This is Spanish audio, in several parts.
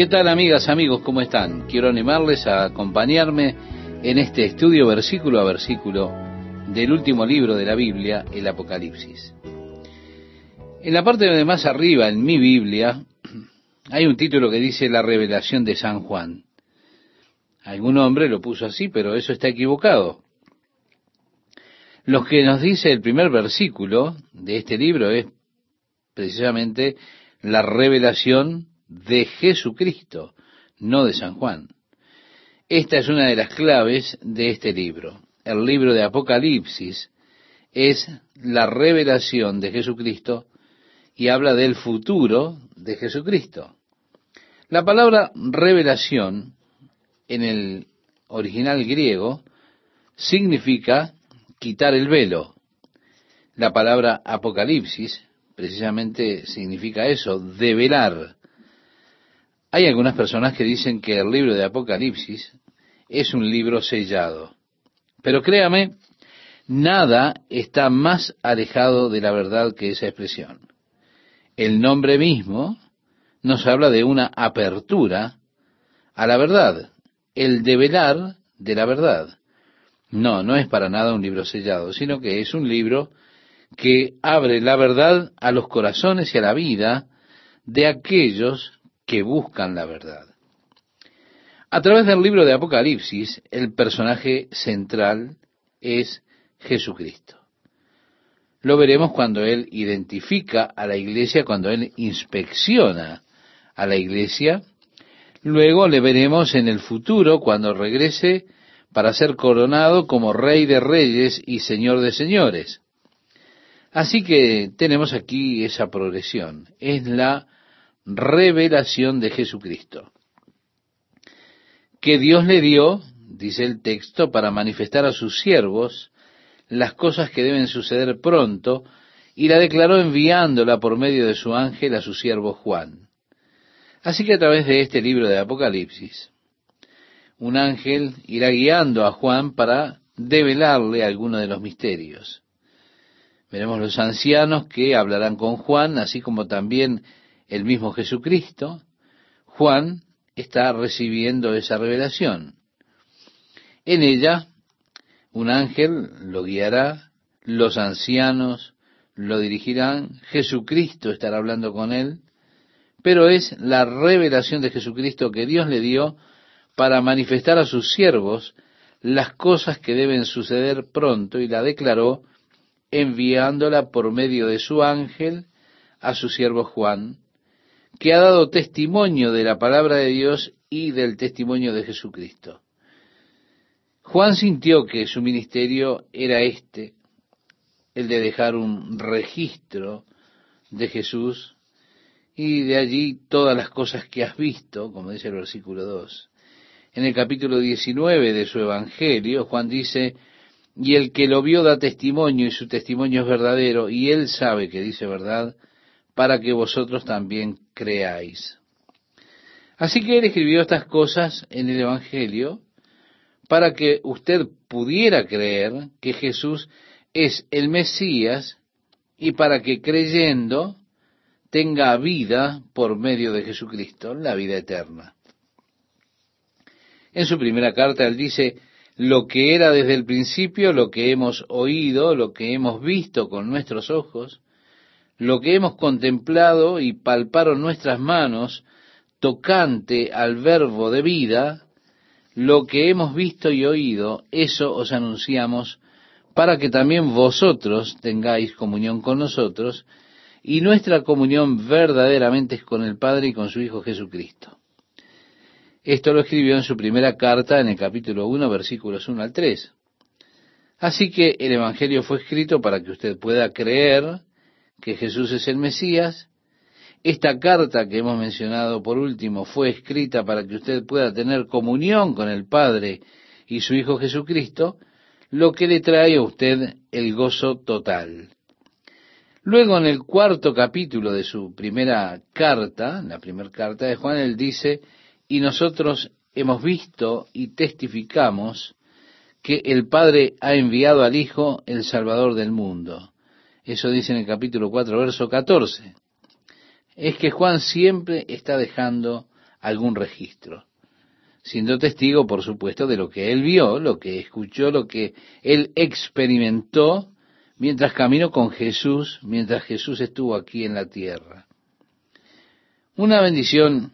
¿Qué tal amigas, amigos? ¿Cómo están? Quiero animarles a acompañarme en este estudio versículo a versículo del último libro de la Biblia, el Apocalipsis. En la parte de más arriba, en mi Biblia, hay un título que dice La revelación de San Juan. Algún hombre lo puso así, pero eso está equivocado. Lo que nos dice el primer versículo de este libro es precisamente la revelación de Jesucristo, no de San Juan. Esta es una de las claves de este libro. El libro de Apocalipsis es la revelación de Jesucristo y habla del futuro de Jesucristo. La palabra revelación en el original griego significa quitar el velo. La palabra apocalipsis precisamente significa eso, develar. Hay algunas personas que dicen que el libro de Apocalipsis es un libro sellado. Pero créame, nada está más alejado de la verdad que esa expresión. El nombre mismo nos habla de una apertura a la verdad, el develar de la verdad. No, no es para nada un libro sellado, sino que es un libro que abre la verdad a los corazones y a la vida de aquellos que buscan la verdad. A través del libro de Apocalipsis, el personaje central es Jesucristo. Lo veremos cuando Él identifica a la iglesia, cuando Él inspecciona a la iglesia. Luego le veremos en el futuro, cuando regrese para ser coronado como Rey de Reyes y Señor de Señores. Así que tenemos aquí esa progresión. Es la revelación de Jesucristo. Que Dios le dio, dice el texto, para manifestar a sus siervos las cosas que deben suceder pronto, y la declaró enviándola por medio de su ángel a su siervo Juan. Así que a través de este libro de Apocalipsis, un ángel irá guiando a Juan para develarle alguno de los misterios. Veremos los ancianos que hablarán con Juan, así como también el mismo Jesucristo. Juan está recibiendo esa revelación. En ella, un ángel lo guiará, los ancianos lo dirigirán, Jesucristo estará hablando con él, pero es la revelación de Jesucristo que Dios le dio para manifestar a sus siervos las cosas que deben suceder pronto y la declaró enviándola por medio de su ángel a su siervo Juan, que ha dado testimonio de la palabra de Dios y del testimonio de Jesucristo. Juan sintió que su ministerio era este, el de dejar un registro de Jesús y de allí todas las cosas que has visto, como dice el versículo 2. En el capítulo 19 de su Evangelio, Juan dice, y el que lo vio da testimonio y su testimonio es verdadero y él sabe que dice verdad para que vosotros también creáis. Así que él escribió estas cosas en el Evangelio para que usted pudiera creer que Jesús es el Mesías y para que creyendo tenga vida por medio de Jesucristo, la vida eterna. En su primera carta él dice, lo que era desde el principio, lo que hemos oído, lo que hemos visto con nuestros ojos, lo que hemos contemplado y palparon nuestras manos tocante al verbo de vida, lo que hemos visto y oído, eso os anunciamos para que también vosotros tengáis comunión con nosotros, y nuestra comunión verdaderamente es con el Padre y con su Hijo Jesucristo. Esto lo escribió en su primera carta en el capítulo 1, versículos 1 al 3. Así que el Evangelio fue escrito para que usted pueda creer que Jesús es el Mesías. Esta carta que hemos mencionado por último fue escrita para que usted pueda tener comunión con el Padre y su Hijo Jesucristo, lo que le trae a usted el gozo total. Luego en el cuarto capítulo de su primera carta, la primera carta de Juan, él dice, y nosotros hemos visto y testificamos que el Padre ha enviado al Hijo el Salvador del mundo. Eso dice en el capítulo 4, verso 14. Es que Juan siempre está dejando algún registro, siendo testigo, por supuesto, de lo que él vio, lo que escuchó, lo que él experimentó mientras caminó con Jesús, mientras Jesús estuvo aquí en la tierra. Una bendición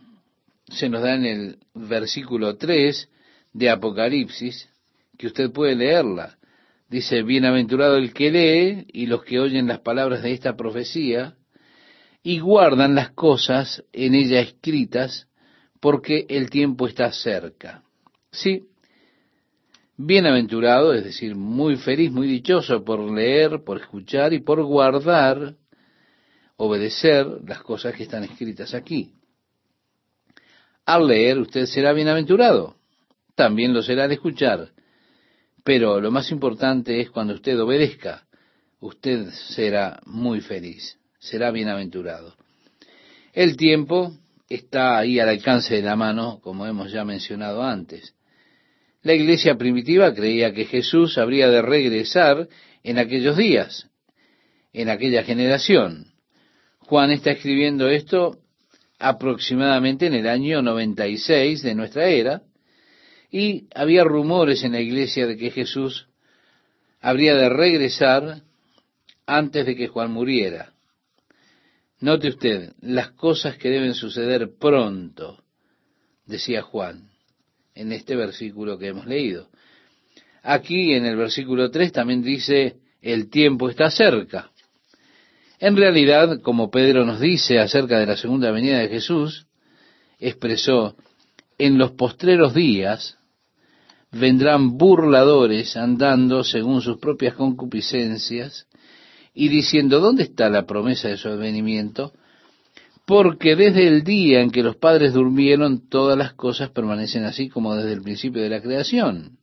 se nos da en el versículo 3 de Apocalipsis, que usted puede leerla. Dice, bienaventurado el que lee y los que oyen las palabras de esta profecía y guardan las cosas en ella escritas, porque el tiempo está cerca. Sí, bienaventurado, es decir, muy feliz, muy dichoso por leer, por escuchar y por guardar, obedecer las cosas que están escritas aquí. Al leer usted será bienaventurado, también lo será al escuchar, pero lo más importante es cuando usted obedezca, usted será muy feliz, será bienaventurado. El tiempo está ahí al alcance de la mano, como hemos ya mencionado antes. La iglesia primitiva creía que Jesús habría de regresar en aquellos días, en aquella generación. Juan está escribiendo esto aproximadamente en el año 96 de nuestra era, y había rumores en la iglesia de que Jesús habría de regresar antes de que Juan muriera. Note usted, las cosas que deben suceder pronto, decía Juan en este versículo que hemos leído. Aquí en el versículo 3 también dice, el tiempo está cerca. En realidad, como Pedro nos dice acerca de la segunda venida de Jesús, expresó, en los postreros días vendrán burladores andando según sus propias concupiscencias y diciendo, ¿dónde está la promesa de su advenimiento? Porque desde el día en que los padres durmieron, todas las cosas permanecen así como desde el principio de la creación.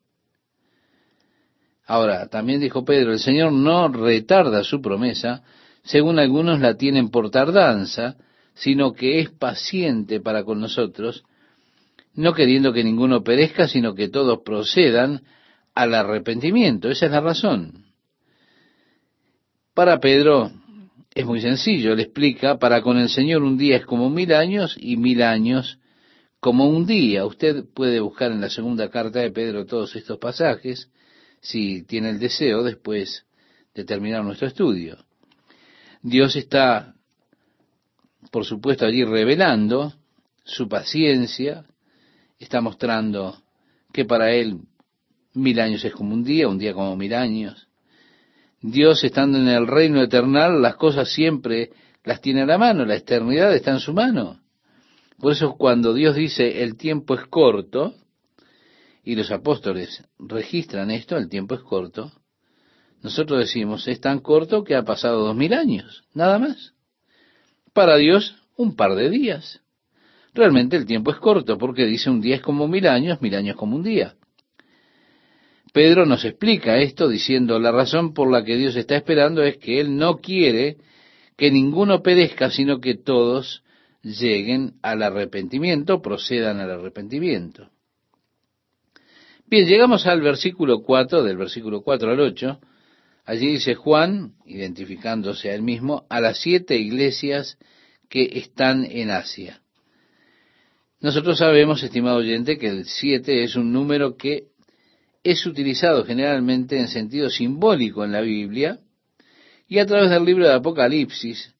Ahora, también dijo Pedro, el Señor no retarda su promesa, según algunos la tienen por tardanza, sino que es paciente para con nosotros, no queriendo que ninguno perezca, sino que todos procedan al arrepentimiento. Esa es la razón. Para Pedro, es muy sencillo, le explica, para con el Señor un día es como mil años y mil años como un día. Usted puede buscar en la segunda carta de Pedro todos estos pasajes, si tiene el deseo, después de terminar nuestro estudio. Dios está, por supuesto, allí revelando su paciencia, está mostrando que para Él mil años es como un día, un día como mil años. Dios estando en el reino eternal, las cosas siempre las tiene a la mano, la eternidad está en su mano. Por eso cuando Dios dice el tiempo es corto, y los apóstoles registran esto, el tiempo es corto, nosotros decimos, es tan corto que ha pasado dos mil años, nada más. Para Dios, un par de días. Realmente el tiempo es corto, porque dice un día es como mil años, mil años como un día. Pedro nos explica esto diciendo la razón por la que Dios está esperando es que Él no quiere que ninguno perezca, sino que todos lleguen al arrepentimiento, procedan al arrepentimiento. Bien, llegamos al versículo 4, del versículo 4 al 8. Allí dice Juan, identificándose a él mismo, a las siete iglesias que están en Asia. Nosotros sabemos, estimado oyente, que el siete es un número que es utilizado generalmente en sentido simbólico en la Biblia y a través del libro de Apocalipsis,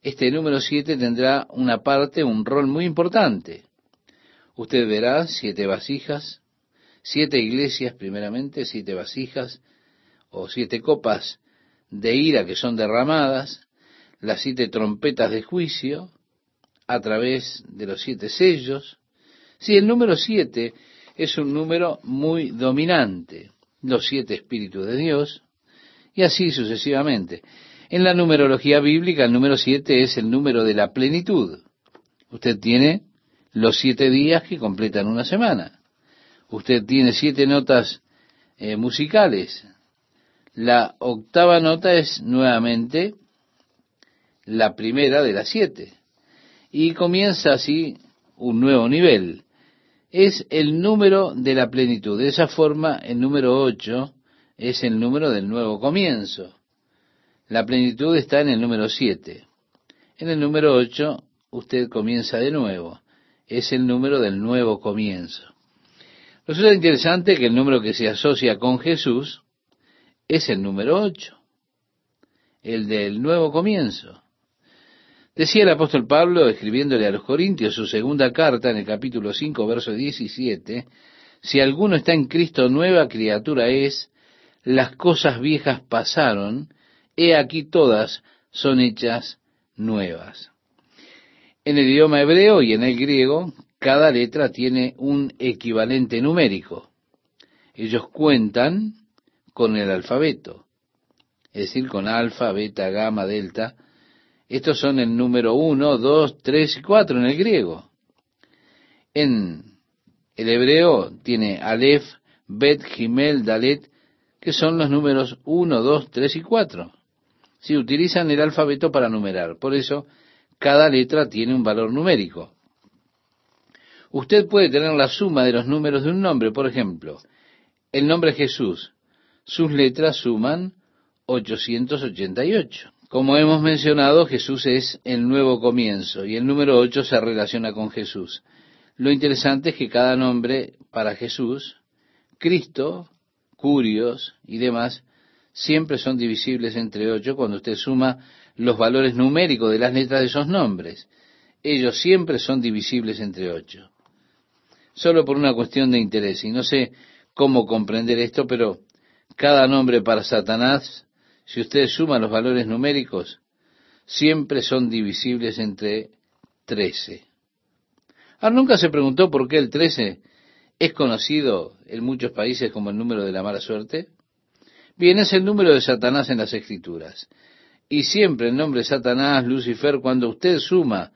este número 7 tendrá una parte, un rol muy importante. Usted verá siete vasijas, siete iglesias primeramente, siete vasijas o siete copas de ira que son derramadas, las siete trompetas de juicio a través de los siete sellos. Si el número siete es un número muy dominante, los siete espíritus de Dios, y así sucesivamente. En la numerología bíblica el número siete es el número de la plenitud. Usted tiene los siete días que completan una semana. Usted tiene siete notas eh, musicales. La octava nota es nuevamente la primera de las siete. Y comienza así un nuevo nivel es el número de la plenitud. De esa forma, el número 8 es el número del nuevo comienzo. La plenitud está en el número 7. En el número 8 usted comienza de nuevo. es el número del nuevo comienzo. Resulta interesante que el número que se asocia con Jesús es el número 8, el del nuevo comienzo. Decía el apóstol Pablo, escribiéndole a los Corintios su segunda carta en el capítulo 5, verso 17, si alguno está en Cristo, nueva criatura es, las cosas viejas pasaron, he aquí todas son hechas nuevas. En el idioma hebreo y en el griego, cada letra tiene un equivalente numérico. Ellos cuentan con el alfabeto, es decir, con alfa, beta, gamma, delta. Estos son el número 1, 2, 3 y 4 en el griego. En el hebreo tiene Aleph, Bet, Gimel, Dalet, que son los números 1, 2, 3 y 4. Si utilizan el alfabeto para numerar. Por eso, cada letra tiene un valor numérico. Usted puede tener la suma de los números de un nombre, por ejemplo, el nombre Jesús. Sus letras suman 888. Como hemos mencionado, Jesús es el nuevo comienzo y el número 8 se relaciona con Jesús. Lo interesante es que cada nombre para Jesús, Cristo, Curios y demás, siempre son divisibles entre ocho cuando usted suma los valores numéricos de las letras de esos nombres. Ellos siempre son divisibles entre ocho. Solo por una cuestión de interés. Y no sé cómo comprender esto, pero cada nombre para Satanás, si usted suma los valores numéricos, siempre son divisibles entre trece. Ahora, nunca se preguntó por qué el 13 es conocido en muchos países como el número de la mala suerte. Bien, es el número de Satanás en las Escrituras. Y siempre el nombre de Satanás, Lucifer, cuando usted suma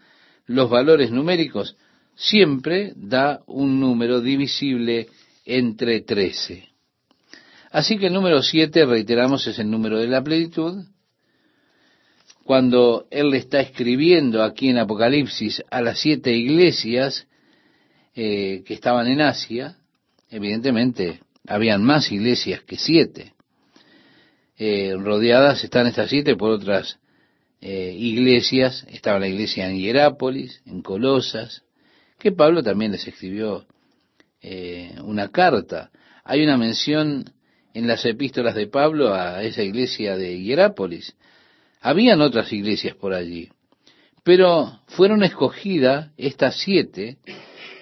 los valores numéricos, siempre da un número divisible entre 13. Así que el número 7, reiteramos, es el número de la plenitud, cuando él le está escribiendo aquí en Apocalipsis a las siete iglesias eh, que estaban en Asia, evidentemente habían más iglesias que siete. Eh, rodeadas están estas siete por otras eh, iglesias. Estaba la iglesia en Hierápolis, en Colosas, que Pablo también les escribió una carta. Hay una mención en las epístolas de Pablo a esa iglesia de Hierápolis. Habían otras iglesias por allí, pero fueron escogidas estas siete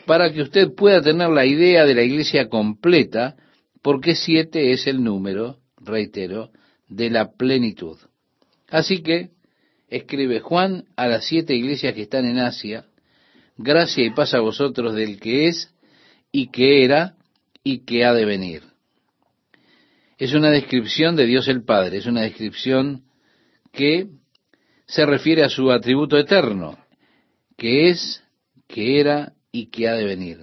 para que usted pueda tener la idea de la iglesia completa, porque siete es el número, reitero, de la plenitud. Así que escribe Juan a las siete iglesias que están en Asia, gracia y paz a vosotros del que es y que era y que ha de venir. Es una descripción de Dios el Padre, es una descripción que se refiere a su atributo eterno, que es, que era y que ha de venir.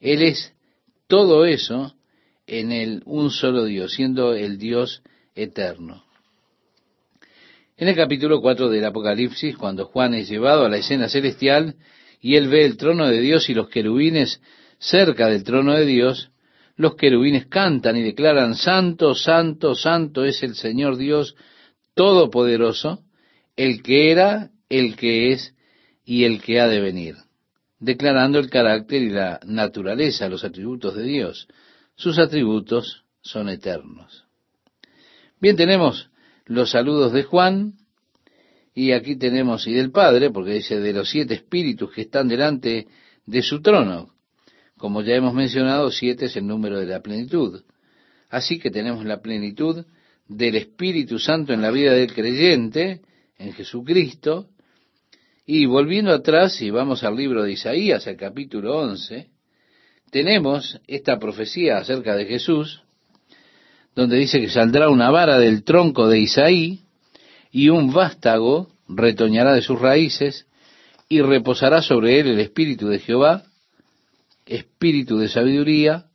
Él es todo eso en el un solo Dios, siendo el Dios eterno. En el capítulo 4 del Apocalipsis, cuando Juan es llevado a la escena celestial y él ve el trono de Dios y los querubines cerca del trono de Dios, los querubines cantan y declaran, Santo, Santo, Santo es el Señor Dios todopoderoso, el que era, el que es y el que ha de venir, declarando el carácter y la naturaleza, los atributos de Dios. Sus atributos son eternos. Bien, tenemos los saludos de Juan, y aquí tenemos y del Padre, porque dice de los siete espíritus que están delante de su trono. Como ya hemos mencionado, siete es el número de la plenitud. Así que tenemos la plenitud del Espíritu Santo en la vida del creyente, en Jesucristo. Y volviendo atrás, y vamos al libro de Isaías, al capítulo 11, tenemos esta profecía acerca de Jesús, donde dice que saldrá una vara del tronco de Isaí, y un vástago retoñará de sus raíces, y reposará sobre él el espíritu de Jehová, espíritu de sabiduría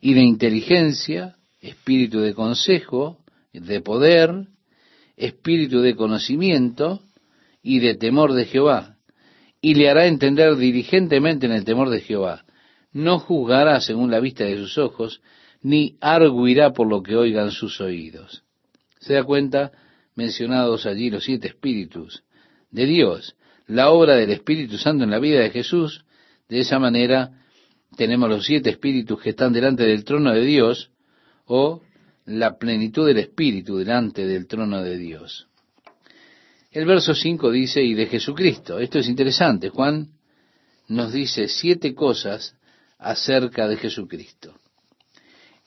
y de inteligencia, espíritu de consejo, de poder, espíritu de conocimiento y de temor de Jehová, y le hará entender diligentemente en el temor de Jehová. No juzgará según la vista de sus ojos, ni arguirá por lo que oigan sus oídos. ¿Se da cuenta? Mencionados allí los siete espíritus de Dios, la obra del Espíritu Santo en la vida de Jesús, De esa manera tenemos los siete espíritus que están delante del trono de Dios o la plenitud del espíritu delante del trono de Dios. El verso 5 dice, y de Jesucristo. Esto es interesante. Juan nos dice siete cosas acerca de Jesucristo.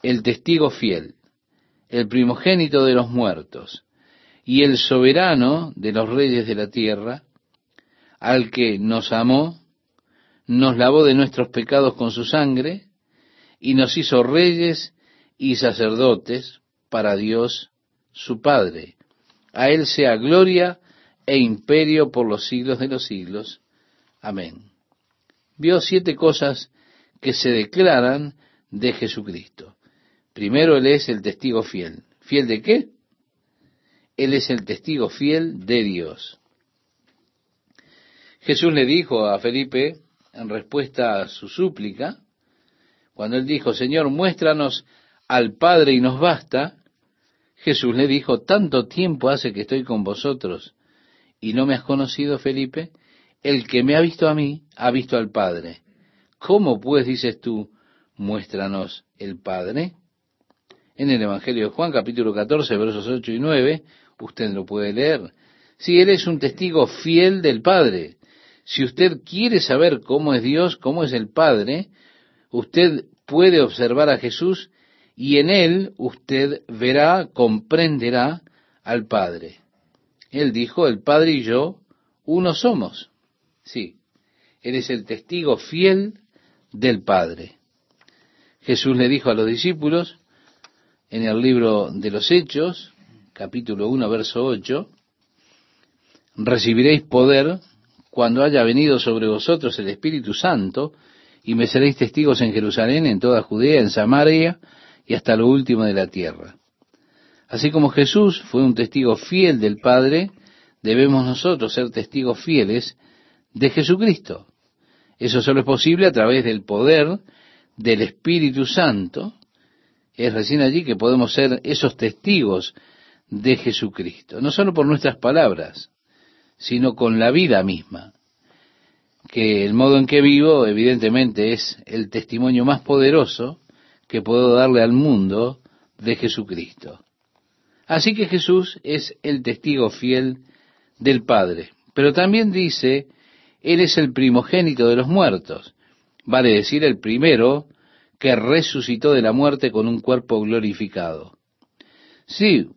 El testigo fiel, el primogénito de los muertos y el soberano de los reyes de la tierra, al que nos amó, nos lavó de nuestros pecados con su sangre y nos hizo reyes y sacerdotes para Dios su Padre. A Él sea gloria e imperio por los siglos de los siglos. Amén. Vio siete cosas que se declaran de Jesucristo. Primero, Él es el testigo fiel. ¿Fiel de qué? Él es el testigo fiel de Dios. Jesús le dijo a Felipe, en respuesta a su súplica, cuando él dijo, Señor, muéstranos al Padre y nos basta, Jesús le dijo, tanto tiempo hace que estoy con vosotros y no me has conocido, Felipe, el que me ha visto a mí, ha visto al Padre. ¿Cómo pues dices tú, muéstranos el Padre? En el Evangelio de Juan, capítulo 14, versos 8 y 9, usted lo puede leer. Si Él es un testigo fiel del Padre, si usted quiere saber cómo es Dios, cómo es el Padre, usted puede observar a Jesús y en Él usted verá, comprenderá al Padre. Él dijo, el Padre y yo, uno somos. Sí, Él es el testigo fiel del Padre. Jesús le dijo a los discípulos en el libro de los Hechos, capítulo 1, verso 8, recibiréis poder cuando haya venido sobre vosotros el Espíritu Santo, y me seréis testigos en Jerusalén, en toda Judea, en Samaria y hasta lo último de la tierra. Así como Jesús fue un testigo fiel del Padre, debemos nosotros ser testigos fieles de Jesucristo. Eso solo es posible a través del poder del Espíritu Santo. Es recién allí que podemos ser esos testigos de Jesucristo, no solo por nuestras palabras, sino con la vida misma. Que el modo en que vivo, evidentemente, es el testimonio más poderoso que puedo darle al mundo de Jesucristo. Así que Jesús es el testigo fiel del Padre. Pero también dice, Él es el primogénito de los muertos, vale decir, el primero que resucitó de la muerte con un cuerpo glorificado. Sí,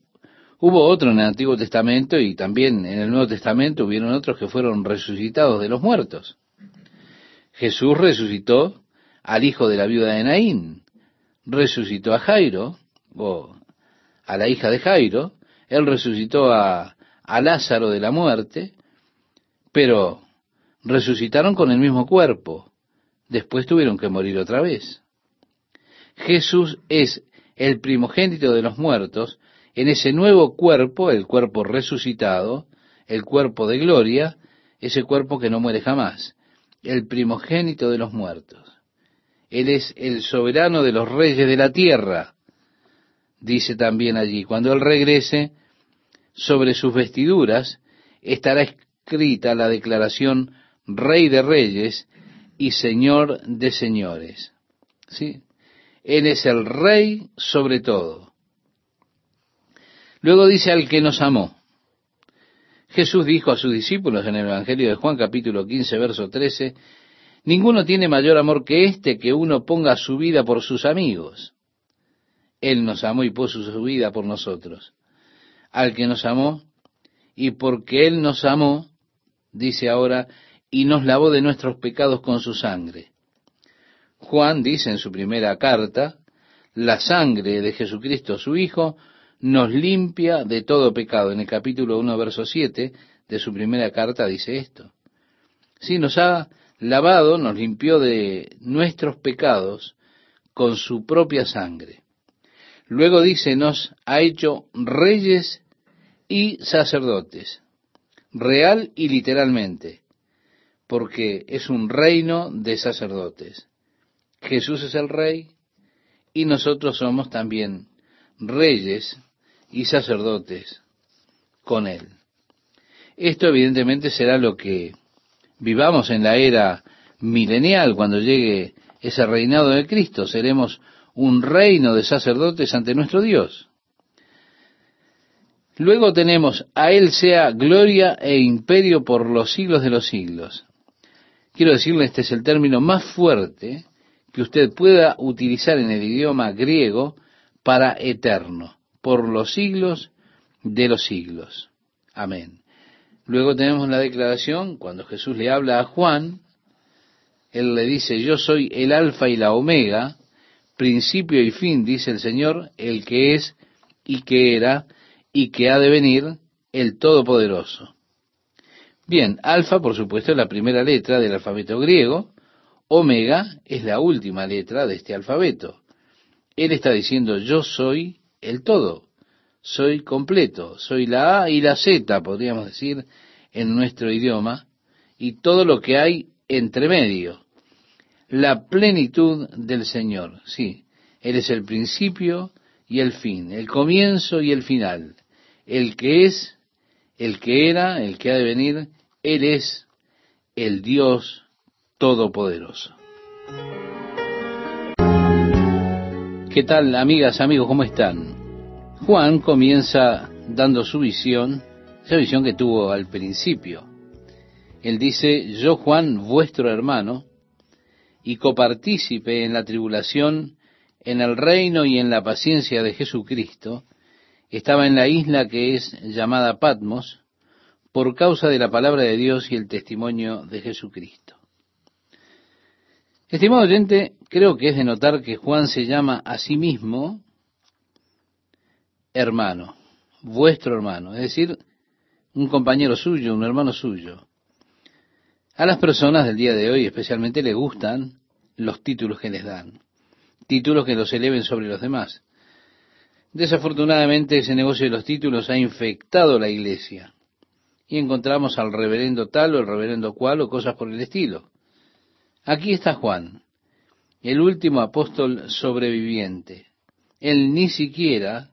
hubo otro en el Antiguo Testamento y también en el Nuevo Testamento hubieron otros que fueron resucitados de los muertos. Jesús resucitó al hijo de la viuda de Naín, resucitó a Jairo, o a la hija de Jairo, él resucitó a, a Lázaro de la muerte, pero resucitaron con el mismo cuerpo. Después tuvieron que morir otra vez. Jesús es el primogénito de los muertos en ese nuevo cuerpo, el cuerpo resucitado, el cuerpo de gloria, ese cuerpo que no muere jamás, el primogénito de los muertos. Él es el soberano de los reyes de la tierra, dice también allí, cuando Él regrese, sobre sus vestiduras estará escrita la declaración Rey de Reyes y Señor de Señores. ¿Sí? Él es el Rey sobre todo. Luego dice al que nos amó. Jesús dijo a sus discípulos en el Evangelio de Juan capítulo 15, verso 13, Ninguno tiene mayor amor que este que uno ponga su vida por sus amigos. Él nos amó y puso su vida por nosotros. Al que nos amó, y porque Él nos amó, dice ahora, y nos lavó de nuestros pecados con su sangre. Juan dice en su primera carta, la sangre de Jesucristo su Hijo nos limpia de todo pecado. En el capítulo 1, verso 7 de su primera carta dice esto. Sí, nos ha lavado, nos limpió de nuestros pecados con su propia sangre. Luego dice, nos ha hecho reyes y sacerdotes, real y literalmente, porque es un reino de sacerdotes. Jesús es el rey y nosotros somos también reyes y sacerdotes con él. Esto evidentemente será lo que vivamos en la era milenial, cuando llegue ese reinado de Cristo. Seremos un reino de sacerdotes ante nuestro Dios. Luego tenemos, a Él sea gloria e imperio por los siglos de los siglos. Quiero decirle, este es el término más fuerte que usted pueda utilizar en el idioma griego para eterno, por los siglos de los siglos. Amén. Luego tenemos la declaración, cuando Jesús le habla a Juan, Él le dice, yo soy el alfa y la omega, principio y fin, dice el Señor, el que es y que era y que ha de venir, el Todopoderoso. Bien, alfa, por supuesto, es la primera letra del alfabeto griego, omega es la última letra de este alfabeto. Él está diciendo, yo soy el todo, soy completo, soy la A y la Z, podríamos decir, en nuestro idioma, y todo lo que hay entre medio. La plenitud del Señor, sí, Él es el principio y el fin, el comienzo y el final, el que es, el que era, el que ha de venir, Él es el Dios Todopoderoso. ¿Qué tal, amigas, amigos? ¿Cómo están? Juan comienza dando su visión, esa visión que tuvo al principio. Él dice, yo Juan, vuestro hermano, y copartícipe en la tribulación, en el reino y en la paciencia de Jesucristo, estaba en la isla que es llamada Patmos, por causa de la palabra de Dios y el testimonio de Jesucristo. Estimado oyente, creo que es de notar que Juan se llama a sí mismo hermano, vuestro hermano, es decir, un compañero suyo, un hermano suyo. A las personas del día de hoy especialmente les gustan los títulos que les dan, títulos que los eleven sobre los demás. Desafortunadamente ese negocio de los títulos ha infectado la iglesia y encontramos al reverendo tal o el reverendo cual o cosas por el estilo. Aquí está Juan, el último apóstol sobreviviente. Él ni siquiera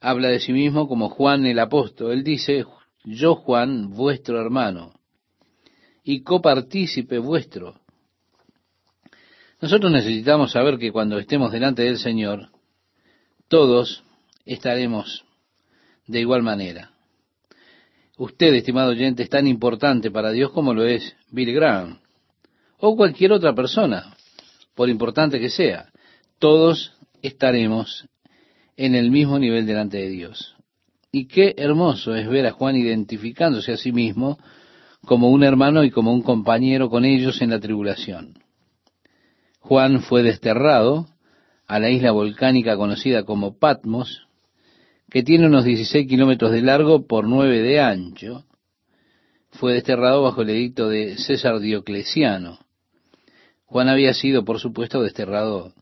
habla de sí mismo como Juan el apóstol. Él dice, yo Juan, vuestro hermano, y copartícipe vuestro. Nosotros necesitamos saber que cuando estemos delante del Señor, todos estaremos de igual manera. Usted, estimado oyente, es tan importante para Dios como lo es Bill Graham o cualquier otra persona, por importante que sea. Todos estaremos en el mismo nivel delante de Dios. Y qué hermoso es ver a Juan identificándose a sí mismo como un hermano y como un compañero con ellos en la tribulación. Juan fue desterrado a la isla volcánica conocida como Patmos, que tiene unos 16 kilómetros de largo por 9 de ancho. Fue desterrado bajo el edicto de César Diocleciano. Juan había sido, por supuesto, desterrado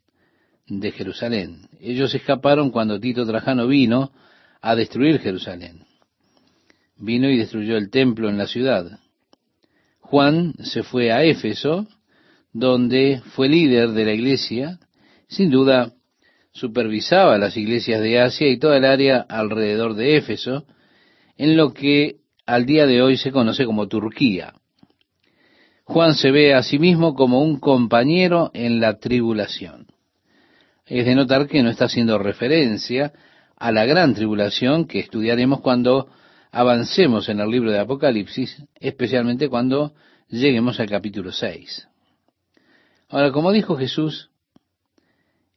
de Jerusalén. Ellos escaparon cuando Tito Trajano vino a destruir Jerusalén. Vino y destruyó el templo en la ciudad. Juan se fue a Éfeso, donde fue líder de la iglesia, sin duda supervisaba las iglesias de Asia y toda el área alrededor de Éfeso, en lo que al día de hoy se conoce como Turquía. Juan se ve a sí mismo como un compañero en la tribulación es de notar que no está haciendo referencia a la gran tribulación que estudiaremos cuando avancemos en el libro de Apocalipsis, especialmente cuando lleguemos al capítulo 6. Ahora, como dijo Jesús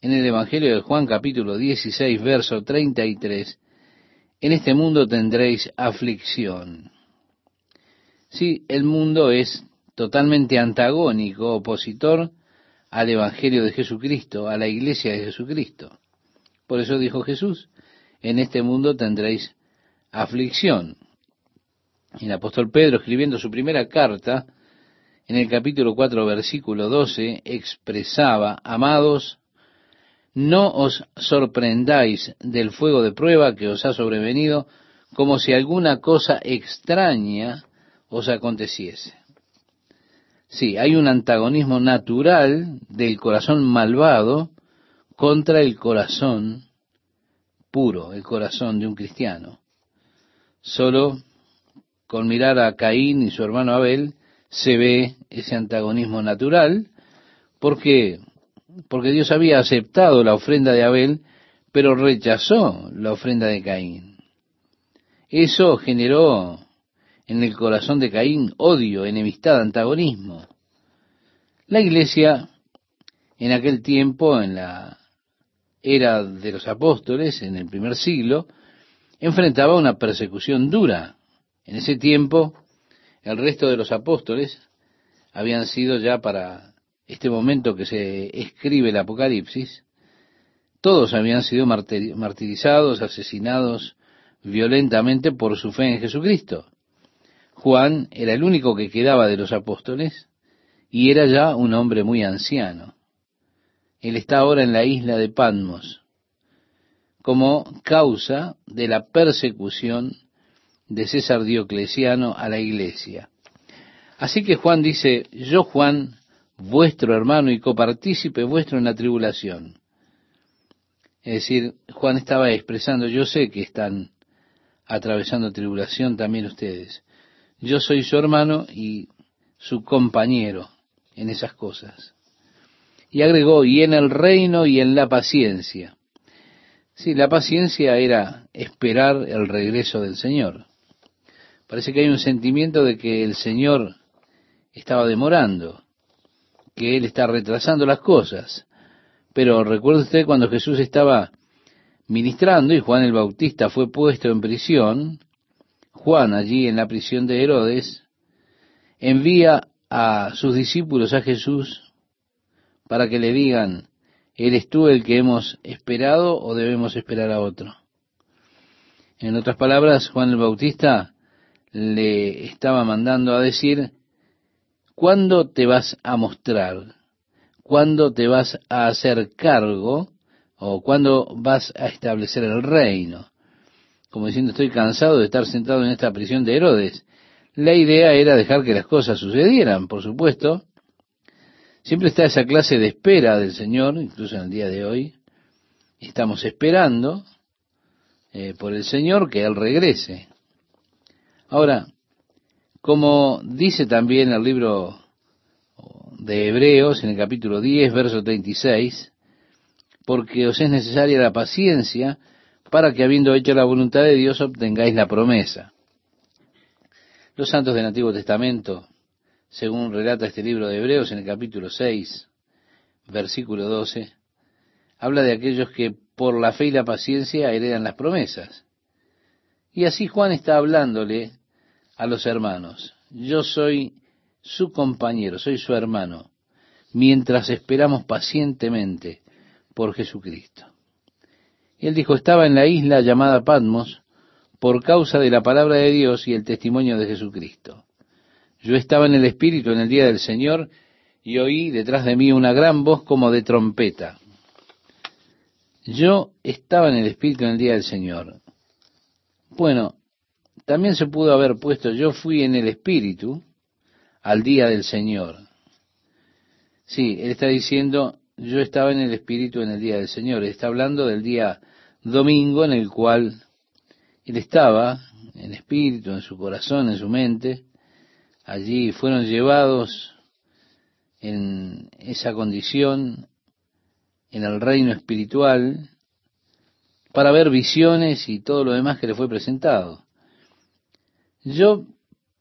en el Evangelio de Juan capítulo 16, verso 33, en este mundo tendréis aflicción. Sí, el mundo es totalmente antagónico, opositor al Evangelio de Jesucristo, a la iglesia de Jesucristo. Por eso dijo Jesús, en este mundo tendréis aflicción. El apóstol Pedro, escribiendo su primera carta, en el capítulo 4, versículo 12, expresaba, amados, no os sorprendáis del fuego de prueba que os ha sobrevenido, como si alguna cosa extraña os aconteciese. Sí, hay un antagonismo natural del corazón malvado contra el corazón puro, el corazón de un cristiano. Solo con mirar a Caín y su hermano Abel se ve ese antagonismo natural, porque porque Dios había aceptado la ofrenda de Abel, pero rechazó la ofrenda de Caín. Eso generó en el corazón de Caín odio, enemistad, antagonismo. La iglesia en aquel tiempo, en la era de los apóstoles, en el primer siglo, enfrentaba una persecución dura. En ese tiempo, el resto de los apóstoles habían sido ya para este momento que se escribe el Apocalipsis, todos habían sido martirizados, asesinados violentamente por su fe en Jesucristo. Juan era el único que quedaba de los apóstoles y era ya un hombre muy anciano. Él está ahora en la isla de Patmos como causa de la persecución de César Diocleciano a la iglesia. Así que Juan dice, yo Juan, vuestro hermano y copartícipe vuestro en la tribulación. Es decir, Juan estaba expresando, yo sé que están atravesando tribulación también ustedes. Yo soy su hermano y su compañero en esas cosas. Y agregó, y en el reino y en la paciencia. Sí, la paciencia era esperar el regreso del Señor. Parece que hay un sentimiento de que el Señor estaba demorando que Él está retrasando las cosas. Pero recuerde usted cuando Jesús estaba ministrando y Juan el Bautista fue puesto en prisión, Juan allí en la prisión de Herodes, envía a sus discípulos a Jesús para que le digan, ¿eres tú el que hemos esperado o debemos esperar a otro? En otras palabras, Juan el Bautista le estaba mandando a decir, ¿Cuándo te vas a mostrar? ¿Cuándo te vas a hacer cargo? ¿O cuándo vas a establecer el reino? Como diciendo, estoy cansado de estar sentado en esta prisión de Herodes. La idea era dejar que las cosas sucedieran, por supuesto. Siempre está esa clase de espera del Señor, incluso en el día de hoy. Estamos esperando eh, por el Señor que Él regrese. Ahora, como dice también el libro de Hebreos en el capítulo 10, verso 36, porque os es necesaria la paciencia para que habiendo hecho la voluntad de Dios obtengáis la promesa. Los santos del Antiguo Testamento, según relata este libro de Hebreos en el capítulo 6, versículo 12, habla de aquellos que por la fe y la paciencia heredan las promesas. Y así Juan está hablándole a los hermanos. Yo soy su compañero, soy su hermano, mientras esperamos pacientemente por Jesucristo. Él dijo, estaba en la isla llamada Patmos por causa de la palabra de Dios y el testimonio de Jesucristo. Yo estaba en el Espíritu en el día del Señor y oí detrás de mí una gran voz como de trompeta. Yo estaba en el Espíritu en el día del Señor. Bueno, también se pudo haber puesto, yo fui en el Espíritu al día del Señor. Sí, él está diciendo, yo estaba en el Espíritu en el día del Señor. está hablando del día domingo en el cual él estaba en espíritu, en su corazón, en su mente. Allí fueron llevados en esa condición, en el reino espiritual, para ver visiones y todo lo demás que le fue presentado. Yo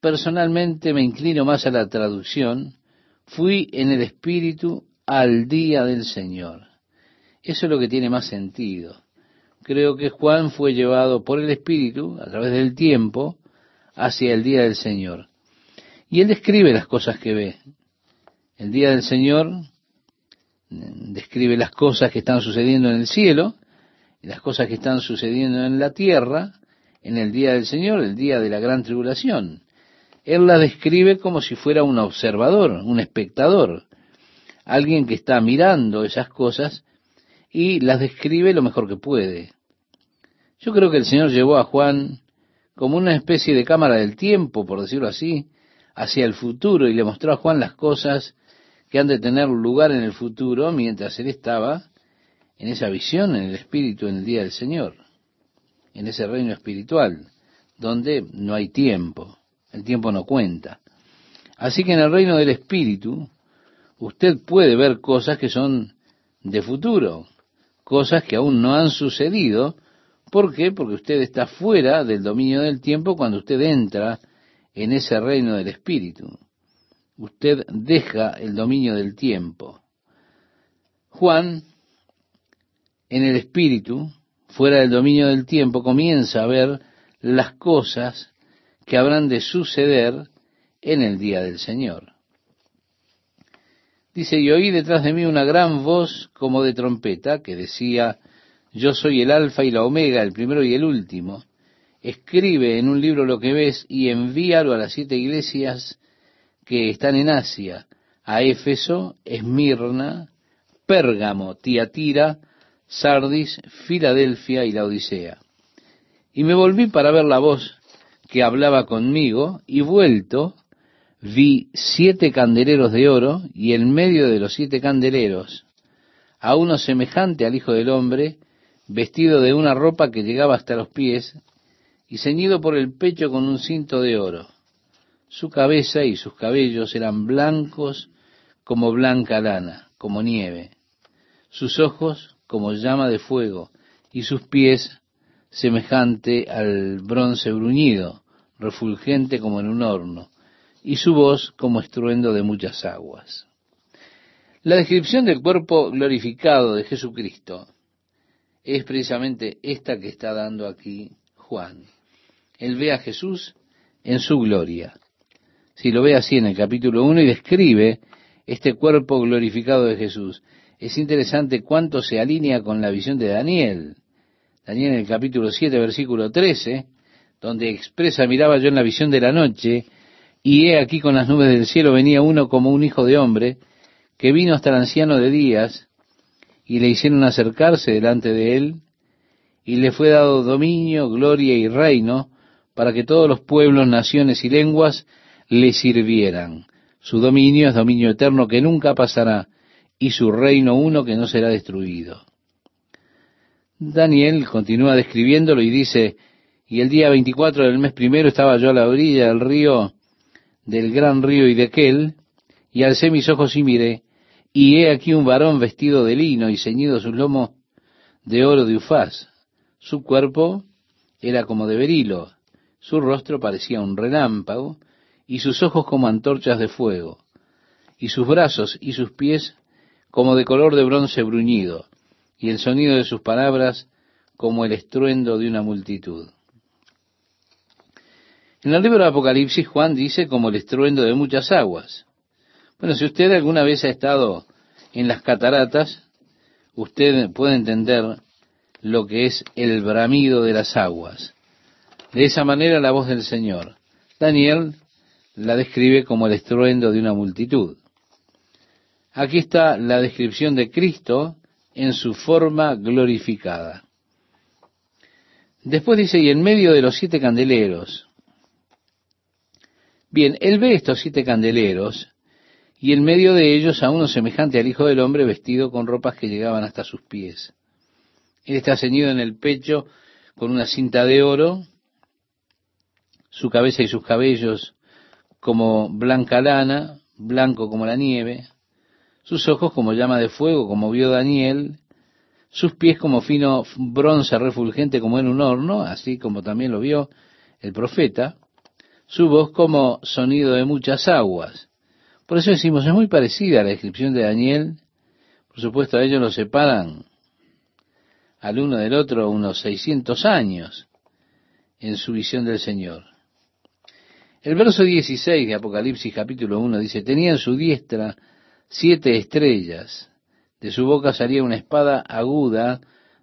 personalmente me inclino más a la traducción, fui en el Espíritu al día del Señor. Eso es lo que tiene más sentido. Creo que Juan fue llevado por el Espíritu, a través del tiempo, hacia el día del Señor. Y él describe las cosas que ve. El día del Señor describe las cosas que están sucediendo en el cielo y las cosas que están sucediendo en la tierra, en el día del Señor, el día de la gran tribulación. Él la describe como si fuera un observador, un espectador, alguien que está mirando esas cosas y las describe lo mejor que puede. Yo creo que el Señor llevó a Juan como una especie de cámara del tiempo, por decirlo así, hacia el futuro y le mostró a Juan las cosas que han de tener lugar en el futuro mientras él estaba en esa visión, en el espíritu, en el día del Señor en ese reino espiritual, donde no hay tiempo, el tiempo no cuenta. Así que en el reino del Espíritu, usted puede ver cosas que son de futuro, cosas que aún no han sucedido. ¿Por qué? Porque usted está fuera del dominio del tiempo cuando usted entra en ese reino del Espíritu. Usted deja el dominio del tiempo. Juan, en el Espíritu, fuera del dominio del tiempo, comienza a ver las cosas que habrán de suceder en el día del Señor. Dice, y oí detrás de mí una gran voz como de trompeta que decía, yo soy el alfa y la omega, el primero y el último. Escribe en un libro lo que ves y envíalo a las siete iglesias que están en Asia, a Éfeso, Esmirna, Pérgamo, Tiatira, Sardis, Filadelfia y la Odisea. Y me volví para ver la voz que hablaba conmigo, y vuelto, vi siete candeleros de oro, y en medio de los siete candeleros, a uno semejante al Hijo del Hombre, vestido de una ropa que llegaba hasta los pies, y ceñido por el pecho con un cinto de oro. Su cabeza y sus cabellos eran blancos como blanca lana, como nieve. Sus ojos como llama de fuego, y sus pies semejante al bronce bruñido, refulgente como en un horno y su voz como estruendo de muchas aguas. La descripción del cuerpo glorificado de Jesucristo es precisamente esta que está dando aquí Juan. Él ve a Jesús en su gloria. Si lo ve así en el capítulo 1 y describe este cuerpo glorificado de Jesús, es interesante cuánto se alinea con la visión de Daniel. Daniel en el capítulo 7, versículo 13, donde expresa, miraba yo en la visión de la noche, y he aquí con las nubes del cielo venía uno como un hijo de hombre, que vino hasta el anciano de días, y le hicieron acercarse delante de él, y le fue dado dominio, gloria y reino, para que todos los pueblos, naciones y lenguas le sirvieran. Su dominio es dominio eterno que nunca pasará, y su reino uno que no será destruido. Daniel continúa describiéndolo y dice, y el día 24 del mes primero estaba yo a la orilla del río del gran río y de y alcé mis ojos y miré, y he aquí un varón vestido de lino y ceñido sus lomos de oro de ufaz. Su cuerpo era como de berilo, su rostro parecía un relámpago, y sus ojos como antorchas de fuego, y sus brazos y sus pies como de color de bronce bruñido, y el sonido de sus palabras como el estruendo de una multitud. En el libro de Apocalipsis, Juan dice como el estruendo de muchas aguas. Bueno, si usted alguna vez ha estado en las cataratas, usted puede entender lo que es el bramido de las aguas. De esa manera la voz del Señor. Daniel la describe como el estruendo de una multitud. Aquí está la descripción de Cristo en su forma glorificada. Después dice, y en medio de los siete candeleros, Bien, él ve estos siete candeleros y en medio de ellos a uno semejante al Hijo del Hombre vestido con ropas que llegaban hasta sus pies. Él está ceñido en el pecho con una cinta de oro, su cabeza y sus cabellos como blanca lana, blanco como la nieve, sus ojos como llama de fuego, como vio Daniel, sus pies como fino bronce refulgente como en un horno, así como también lo vio el profeta, su voz como sonido de muchas aguas. Por eso decimos, es muy parecida a la descripción de Daniel. Por supuesto, a ellos lo separan al uno del otro unos 600 años en su visión del Señor. El verso 16 de Apocalipsis capítulo 1 dice, tenía en su diestra siete estrellas, de su boca salía una espada aguda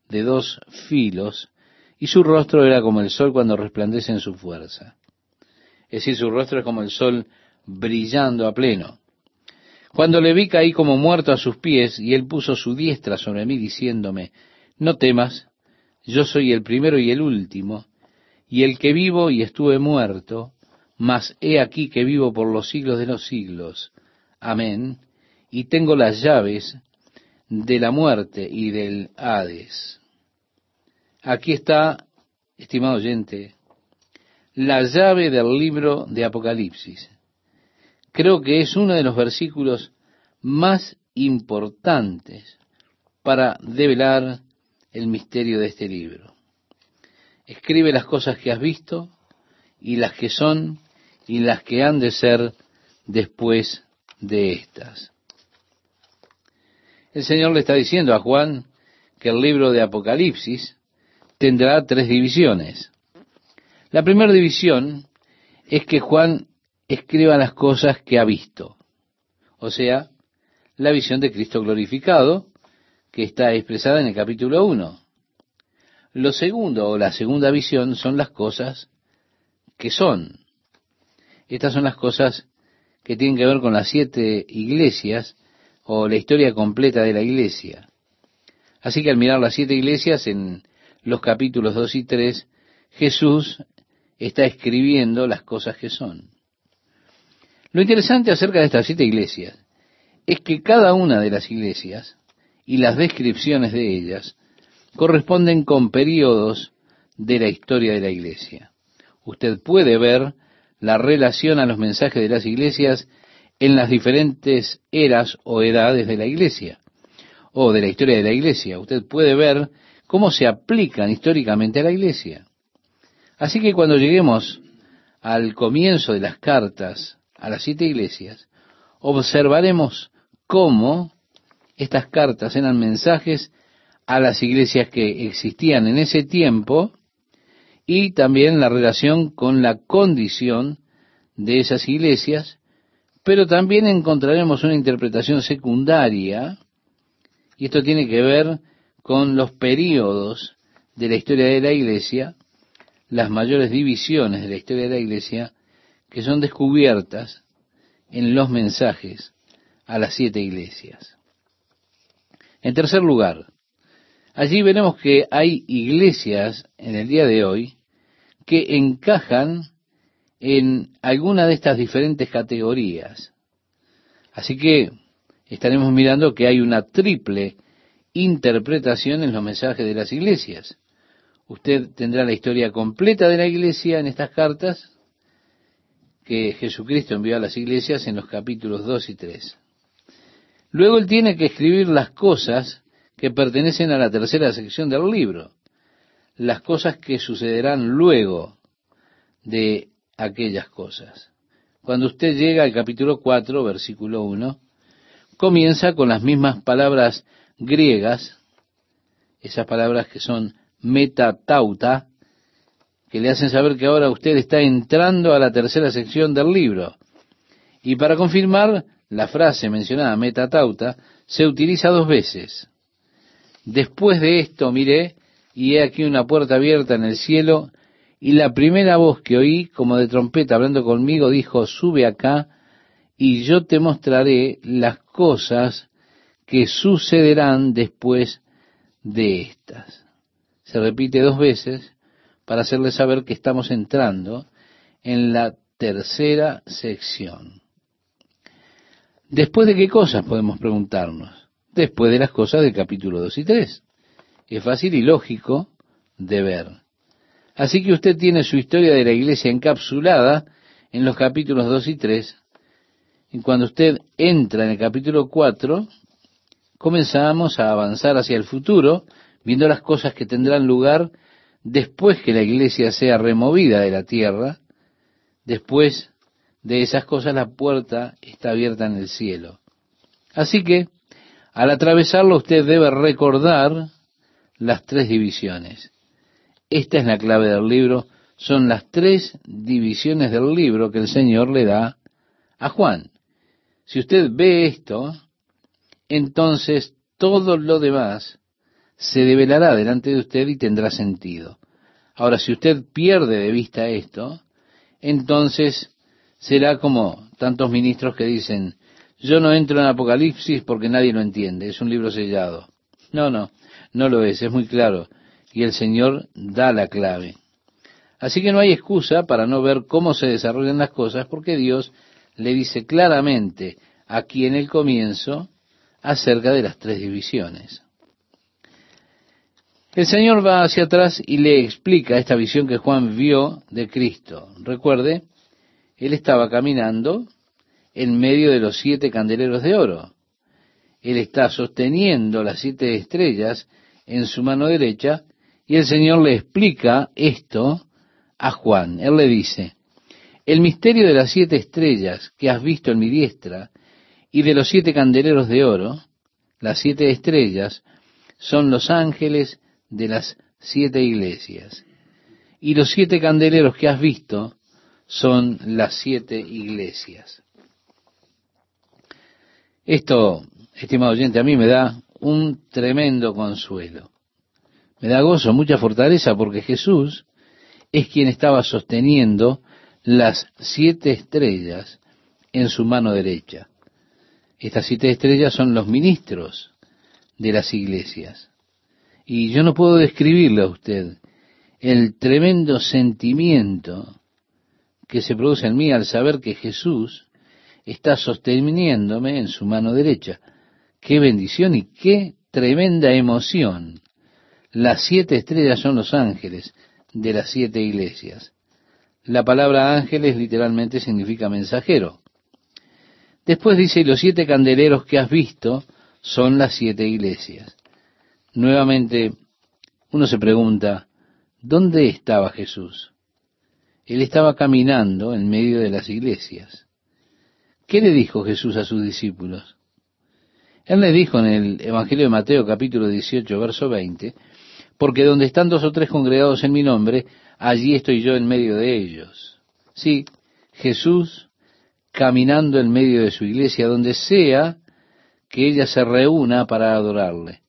de dos filos, y su rostro era como el sol cuando resplandece en su fuerza es decir, su rostro es como el sol brillando a pleno. Cuando le vi caí como muerto a sus pies, y él puso su diestra sobre mí, diciéndome, no temas, yo soy el primero y el último, y el que vivo y estuve muerto, mas he aquí que vivo por los siglos de los siglos. Amén. Y tengo las llaves de la muerte y del Hades. Aquí está, estimado oyente, la llave del libro de Apocalipsis. creo que es uno de los versículos más importantes para develar el misterio de este libro. Escribe las cosas que has visto y las que son y las que han de ser después de estas. El Señor le está diciendo a Juan que el libro de Apocalipsis tendrá tres divisiones. La primera división es que Juan escriba las cosas que ha visto, o sea, la visión de Cristo glorificado, que está expresada en el capítulo 1. Lo segundo o la segunda visión son las cosas que son. Estas son las cosas que tienen que ver con las siete iglesias o la historia completa de la iglesia. Así que al mirar las siete iglesias en los capítulos 2 y 3, Jesús está escribiendo las cosas que son. Lo interesante acerca de estas siete iglesias es que cada una de las iglesias y las descripciones de ellas corresponden con periodos de la historia de la iglesia. Usted puede ver la relación a los mensajes de las iglesias en las diferentes eras o edades de la iglesia o de la historia de la iglesia. Usted puede ver cómo se aplican históricamente a la iglesia. Así que cuando lleguemos al comienzo de las cartas a las siete iglesias, observaremos cómo estas cartas eran mensajes a las iglesias que existían en ese tiempo y también la relación con la condición de esas iglesias, pero también encontraremos una interpretación secundaria, y esto tiene que ver con los períodos de la historia de la iglesia, las mayores divisiones de la historia de la iglesia, que son descubiertas en los mensajes a las siete iglesias. En tercer lugar, allí veremos que hay iglesias en el día de hoy que encajan en alguna de estas diferentes categorías. Así que estaremos mirando que hay una triple interpretación en los mensajes de las iglesias. Usted tendrá la historia completa de la iglesia en estas cartas que Jesucristo envió a las iglesias en los capítulos 2 y 3. Luego él tiene que escribir las cosas que pertenecen a la tercera sección del libro, las cosas que sucederán luego de aquellas cosas. Cuando usted llega al capítulo 4, versículo 1, comienza con las mismas palabras griegas, esas palabras que son metatauta, que le hacen saber que ahora usted está entrando a la tercera sección del libro. Y para confirmar, la frase mencionada, metatauta, se utiliza dos veces. Después de esto miré, y he aquí una puerta abierta en el cielo, y la primera voz que oí, como de trompeta hablando conmigo, dijo, sube acá, y yo te mostraré las cosas que sucederán después de estas. Se repite dos veces para hacerle saber que estamos entrando en la tercera sección. ¿Después de qué cosas podemos preguntarnos? Después de las cosas del capítulo 2 y 3. Es fácil y lógico de ver. Así que usted tiene su historia de la iglesia encapsulada en los capítulos 2 y 3. Y cuando usted entra en el capítulo 4, comenzamos a avanzar hacia el futuro, viendo las cosas que tendrán lugar después que la iglesia sea removida de la tierra, después de esas cosas la puerta está abierta en el cielo. Así que, al atravesarlo usted debe recordar las tres divisiones. Esta es la clave del libro, son las tres divisiones del libro que el Señor le da a Juan. Si usted ve esto, entonces todo lo demás se develará delante de usted y tendrá sentido. Ahora, si usted pierde de vista esto, entonces será como tantos ministros que dicen, yo no entro en Apocalipsis porque nadie lo entiende, es un libro sellado. No, no, no lo es, es muy claro. Y el Señor da la clave. Así que no hay excusa para no ver cómo se desarrollan las cosas porque Dios le dice claramente aquí en el comienzo acerca de las tres divisiones. El Señor va hacia atrás y le explica esta visión que Juan vio de Cristo. Recuerde, él estaba caminando en medio de los siete candeleros de oro. Él está sosteniendo las siete estrellas en su mano derecha y el Señor le explica esto a Juan. Él le dice, el misterio de las siete estrellas que has visto en mi diestra y de los siete candeleros de oro, las siete estrellas son los ángeles de las siete iglesias. Y los siete candeleros que has visto son las siete iglesias. Esto, estimado oyente, a mí me da un tremendo consuelo. Me da gozo, mucha fortaleza, porque Jesús es quien estaba sosteniendo las siete estrellas en su mano derecha. Estas siete estrellas son los ministros de las iglesias. Y yo no puedo describirle a usted el tremendo sentimiento que se produce en mí al saber que Jesús está sosteniéndome en su mano derecha. Qué bendición y qué tremenda emoción. Las siete estrellas son los ángeles de las siete iglesias. La palabra ángeles literalmente significa mensajero. Después dice, y los siete candeleros que has visto son las siete iglesias. Nuevamente, uno se pregunta, ¿dónde estaba Jesús? Él estaba caminando en medio de las iglesias. ¿Qué le dijo Jesús a sus discípulos? Él les dijo en el Evangelio de Mateo capítulo 18, verso 20, porque donde están dos o tres congregados en mi nombre, allí estoy yo en medio de ellos. Sí, Jesús caminando en medio de su iglesia, donde sea que ella se reúna para adorarle.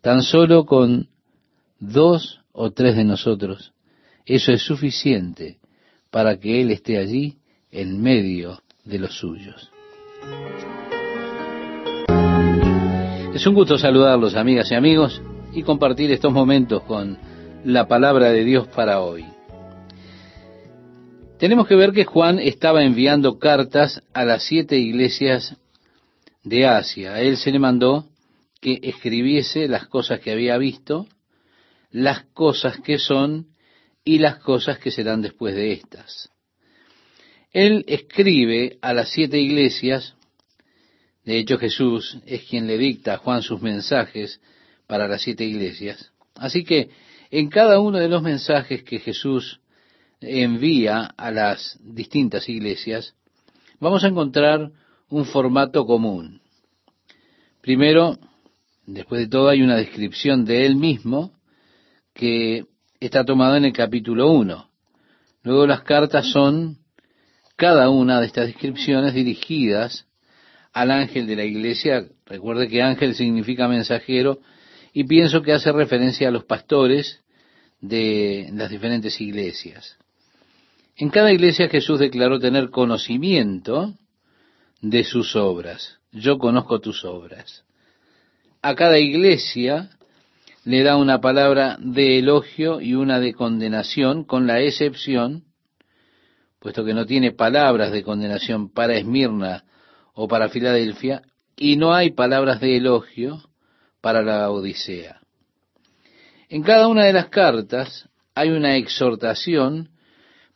Tan solo con dos o tres de nosotros, eso es suficiente para que Él esté allí en medio de los suyos. Es un gusto saludarlos, amigas y amigos, y compartir estos momentos con la palabra de Dios para hoy. Tenemos que ver que Juan estaba enviando cartas a las siete iglesias de Asia. A él se le mandó que escribiese las cosas que había visto, las cosas que son y las cosas que serán después de estas. Él escribe a las siete iglesias, de hecho Jesús es quien le dicta a Juan sus mensajes para las siete iglesias. Así que en cada uno de los mensajes que Jesús envía a las distintas iglesias, vamos a encontrar un formato común. Primero, después de todo, hay una descripción de él mismo que está tomada en el capítulo 1. Luego las cartas son cada una de estas descripciones dirigidas al ángel de la iglesia. Recuerde que ángel significa mensajero y pienso que hace referencia a los pastores de las diferentes iglesias. En cada iglesia Jesús declaró tener conocimiento de sus obras. Yo conozco tus obras. A cada iglesia le da una palabra de elogio y una de condenación, con la excepción puesto que no tiene palabras de condenación para Esmirna o para Filadelfia, y no hay palabras de elogio para la Odisea. En cada una de las cartas hay una exhortación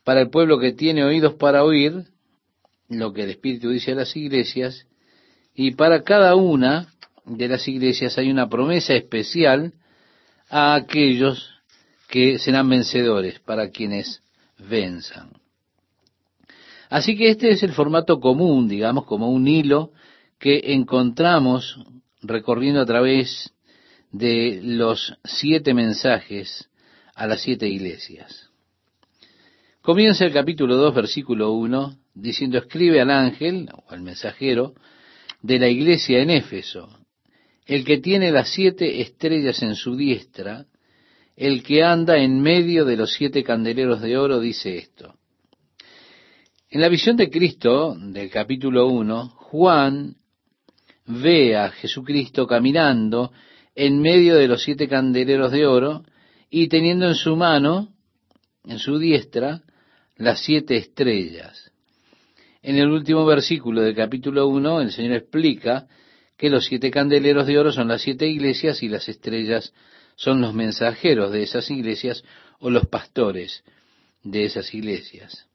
para el pueblo que tiene oídos para oír lo que el Espíritu dice a las iglesias, y para cada una de las iglesias hay una promesa especial a aquellos que serán vencedores, para quienes venzan. Así que este es el formato común, digamos, como un hilo que encontramos recorriendo a través de los siete mensajes a las siete iglesias. Comienza el capítulo 2, versículo 1, diciendo, escribe al ángel o al mensajero de la iglesia en Éfeso, el que tiene las siete estrellas en su diestra, el que anda en medio de los siete candeleros de oro, dice esto. En la visión de Cristo del capítulo 1, Juan ve a Jesucristo caminando en medio de los siete candeleros de oro y teniendo en su mano, en su diestra, las siete estrellas. En el último versículo del capítulo 1, el Señor explica que los siete candeleros de oro son las siete iglesias y las estrellas son los mensajeros de esas iglesias o los pastores de esas iglesias.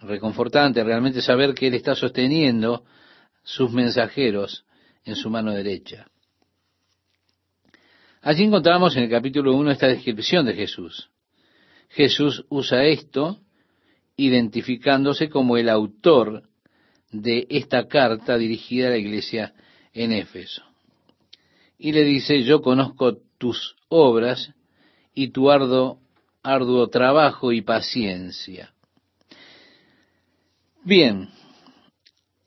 reconfortante realmente saber que Él está sosteniendo sus mensajeros en su mano derecha. Allí encontramos en el capítulo 1 esta descripción de Jesús. Jesús usa esto identificándose como el autor de esta carta dirigida a la iglesia en Éfeso. Y le dice, yo conozco tus obras y tu arduo, trabajo y paciencia. Bien,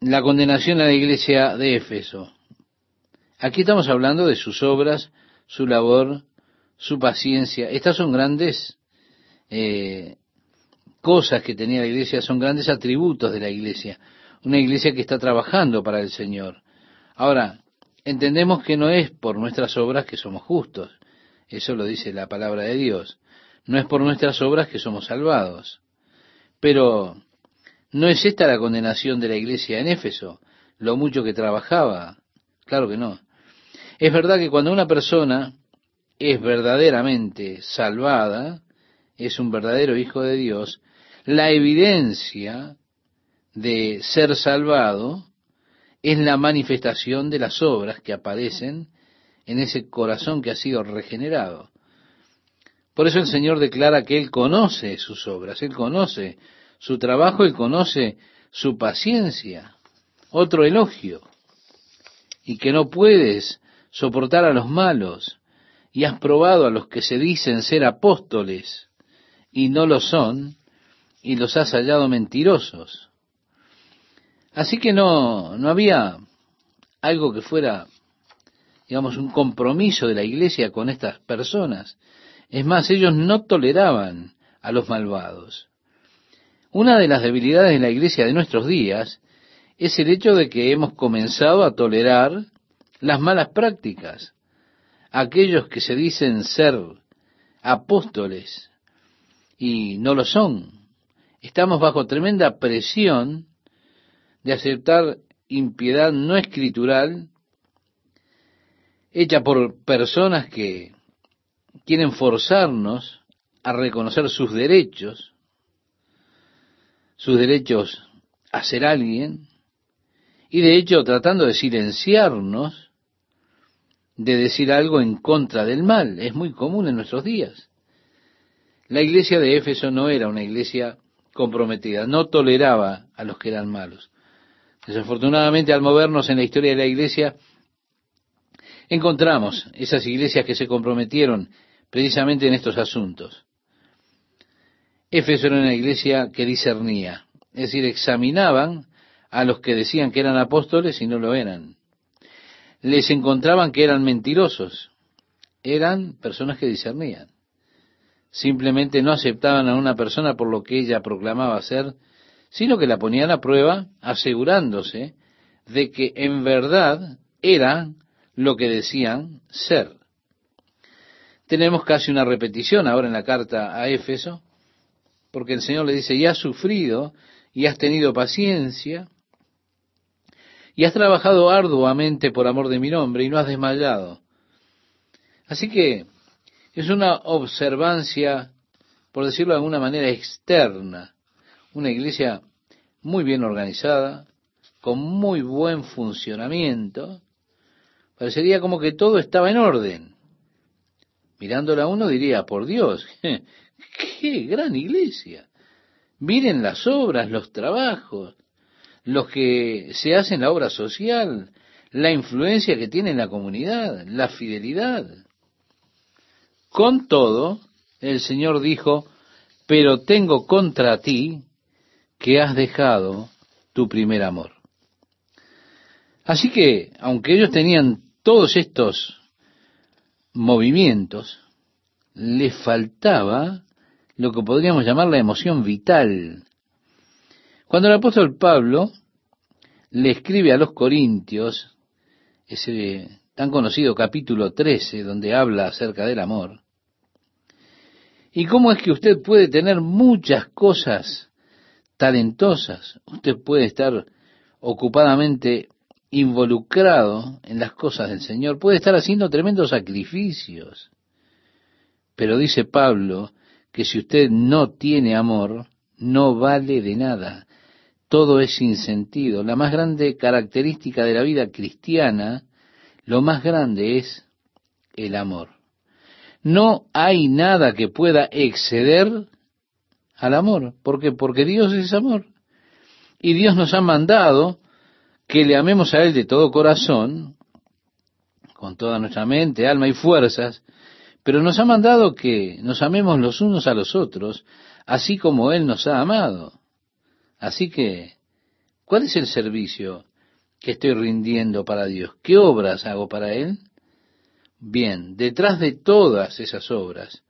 la condenación a la iglesia de Éfeso. Aquí estamos hablando de sus obras, su labor, su paciencia. Estas son grandes eh, cosas que tenía la iglesia, son grandes atributos de la iglesia. Una iglesia que está trabajando para el Señor. Ahora, entendemos que no es por nuestras obras que somos justos. Eso lo dice la palabra de Dios. No es por nuestras obras que somos salvados. Pero no es esta la condenación de la iglesia en Éfeso, lo mucho que trabajaba. Claro que no. Es verdad que cuando una persona es verdaderamente salvada, es un verdadero hijo de Dios, la evidencia de ser salvado es la manifestación de las obras que aparecen en ese corazón que ha sido regenerado. Por eso el Señor declara que Él conoce sus obras, Él conoce su trabajo, Él conoce su paciencia. Otro elogio. Y que no puedes soportar a los malos y has probado a los que se dicen ser apóstoles y no lo son y los has hallado mentirosos. Así que no, no había algo que fuera, digamos, un compromiso de la iglesia con estas personas. Es más, ellos no toleraban a los malvados. Una de las debilidades de la iglesia de nuestros días es el hecho de que hemos comenzado a tolerar las malas prácticas. Aquellos que se dicen ser apóstoles y no lo son. Estamos bajo tremenda presión de aceptar impiedad no escritural hecha por personas que quieren forzarnos a reconocer sus derechos, sus derechos a ser alguien, y de hecho tratando de silenciarnos de decir algo en contra del mal. Es muy común en nuestros días. La iglesia de Éfeso no era una iglesia comprometida, no toleraba a los que eran malos. Desafortunadamente, al movernos en la historia de la iglesia, encontramos esas iglesias que se comprometieron precisamente en estos asuntos. Éfeso era una iglesia que discernía, es decir, examinaban a los que decían que eran apóstoles y no lo eran. Les encontraban que eran mentirosos, eran personas que discernían. Simplemente no aceptaban a una persona por lo que ella proclamaba ser, sino que la ponían a prueba asegurándose de que en verdad era lo que decían ser. Tenemos casi una repetición ahora en la carta a Éfeso, porque el Señor le dice, y has sufrido, y has tenido paciencia, y has trabajado arduamente por amor de mi nombre, y no has desmayado. Así que es una observancia, por decirlo de alguna manera, externa. Una iglesia muy bien organizada, con muy buen funcionamiento. Parecería como que todo estaba en orden. Mirándola uno diría, por Dios, qué, gran iglesia. Miren las obras, los trabajos, los que se hacen la obra social, la influencia que tiene en la comunidad, la fidelidad. Con todo, el Señor dijo, pero tengo contra ti que has dejado tu primer amor. Así que, aunque ellos tenían todos estos movimientos, les faltaba lo que podríamos llamar la emoción vital. Cuando el apóstol Pablo le escribe a los Corintios, ese tan conocido capítulo 13, donde habla acerca del amor, ¿Y cómo es que usted puede tener muchas cosas talentosas? Usted puede estar ocupadamente involucrado en las cosas del Señor, puede estar haciendo tremendos sacrificios. Pero dice Pablo que si usted no tiene amor, no vale de nada, todo es sin sentido. La más grande característica de la vida cristiana, lo más grande es el amor. No hay nada que pueda exceder al amor. ¿Por qué? Porque Dios es amor. Y Dios nos ha mandado que le amemos a Él de todo corazón, con toda nuestra mente, alma y fuerzas, pero nos ha mandado que nos amemos los unos a los otros, así como Él nos ha amado. Así que, ¿cuál es el servicio que estoy rindiendo para Dios? ¿Qué obras hago para Él? Bien, detrás de todas esas obras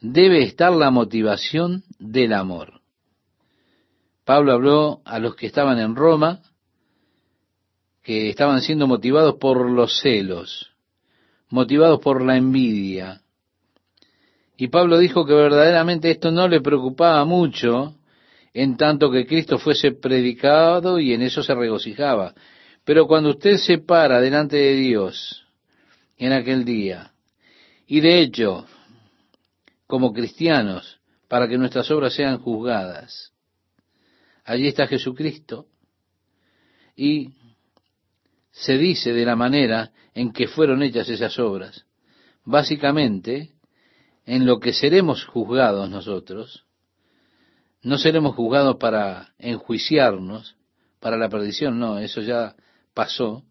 debe estar la motivación del amor. Pablo habló a los que estaban en Roma, que estaban siendo motivados por los celos, motivados por la envidia. Y Pablo dijo que verdaderamente esto no le preocupaba mucho, en tanto que Cristo fuese predicado y en eso se regocijaba. Pero cuando usted se para delante de Dios en aquel día, y de hecho, como cristianos, para que nuestras obras sean juzgadas, allí está Jesucristo, y se dice de la manera en que fueron hechas esas obras. Básicamente, en lo que seremos juzgados nosotros, no seremos juzgados para enjuiciarnos, para la perdición, no, eso ya pasó.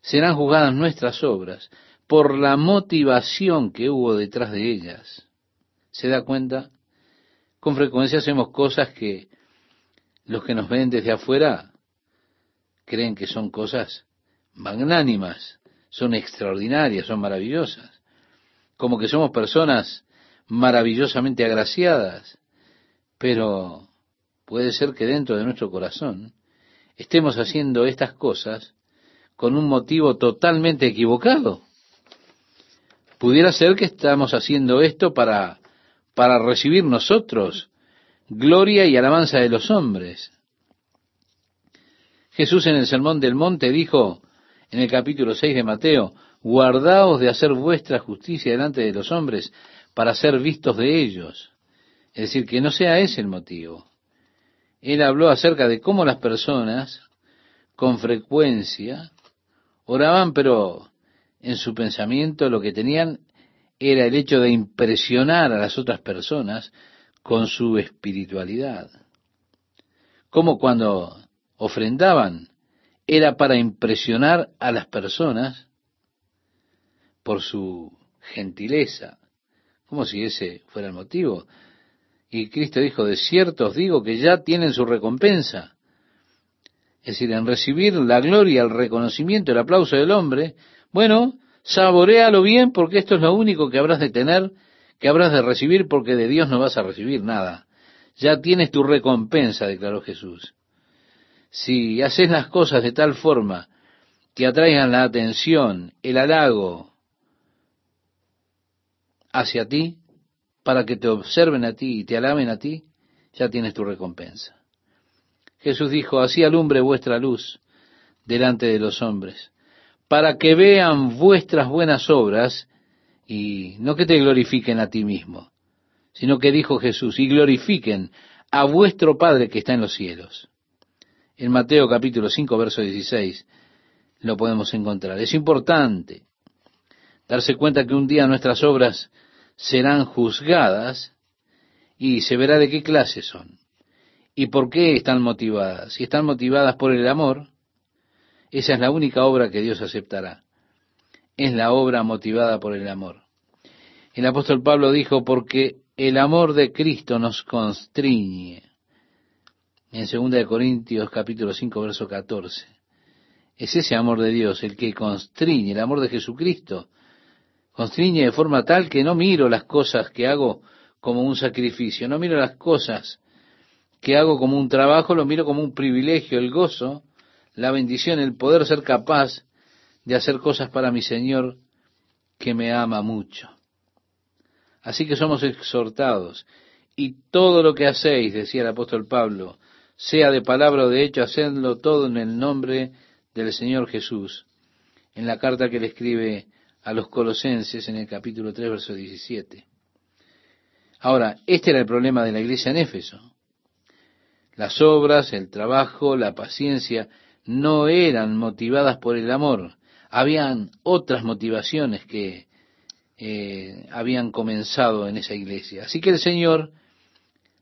Serán juzgadas nuestras obras por la motivación que hubo detrás de ellas. ¿Se da cuenta? Con frecuencia hacemos cosas que los que nos ven desde afuera creen que son cosas magnánimas, son extraordinarias, son maravillosas, como que somos personas maravillosamente agraciadas, pero puede ser que dentro de nuestro corazón estemos haciendo estas cosas con un motivo totalmente equivocado. Pudiera ser que estamos haciendo esto para, para recibir nosotros gloria y alabanza de los hombres. Jesús en el Sermón del Monte dijo en el capítulo 6 de Mateo, guardaos de hacer vuestra justicia delante de los hombres para ser vistos de ellos. Es decir, que no sea ese el motivo. Él habló acerca de cómo las personas con frecuencia oraban, pero en su pensamiento lo que tenían era el hecho de impresionar a las otras personas con su espiritualidad. Como cuando ofrendaban era para impresionar a las personas por su gentileza, como si ese fuera el motivo. Y Cristo dijo, de cierto os digo que ya tienen su recompensa. Es decir, en recibir la gloria, el reconocimiento, el aplauso del hombre, bueno, saborealo bien porque esto es lo único que habrás de tener, que habrás de recibir porque de Dios no vas a recibir nada. Ya tienes tu recompensa, declaró Jesús. Si haces las cosas de tal forma que atraigan la atención, el halago hacia ti, para que te observen a ti y te alaben a ti, ya tienes tu recompensa. Jesús dijo, así alumbre vuestra luz delante de los hombres, para que vean vuestras buenas obras y no que te glorifiquen a ti mismo, sino que dijo Jesús, y glorifiquen a vuestro Padre que está en los cielos. En Mateo capítulo 5, verso 16 lo podemos encontrar. Es importante darse cuenta que un día nuestras obras serán juzgadas y se verá de qué clase son y por qué están motivadas. Si están motivadas por el amor, esa es la única obra que Dios aceptará. Es la obra motivada por el amor. El apóstol Pablo dijo, porque el amor de Cristo nos constriñe. En 2 Corintios capítulo 5, verso 14. Es ese amor de Dios el que constriñe, el amor de Jesucristo, constriñe de forma tal que no miro las cosas que hago como un sacrificio, no miro las cosas que hago como un trabajo, lo miro como un privilegio, el gozo, la bendición, el poder ser capaz de hacer cosas para mi Señor que me ama mucho. Así que somos exhortados, y todo lo que hacéis, decía el apóstol Pablo, sea de palabra o de hecho, hacedlo todo en el nombre del Señor Jesús. En la carta que le escribe a los colosenses en el capítulo 3, verso 17. Ahora, este era el problema de la iglesia en Éfeso. Las obras, el trabajo, la paciencia no eran motivadas por el amor. Habían otras motivaciones que eh, habían comenzado en esa iglesia. Así que el Señor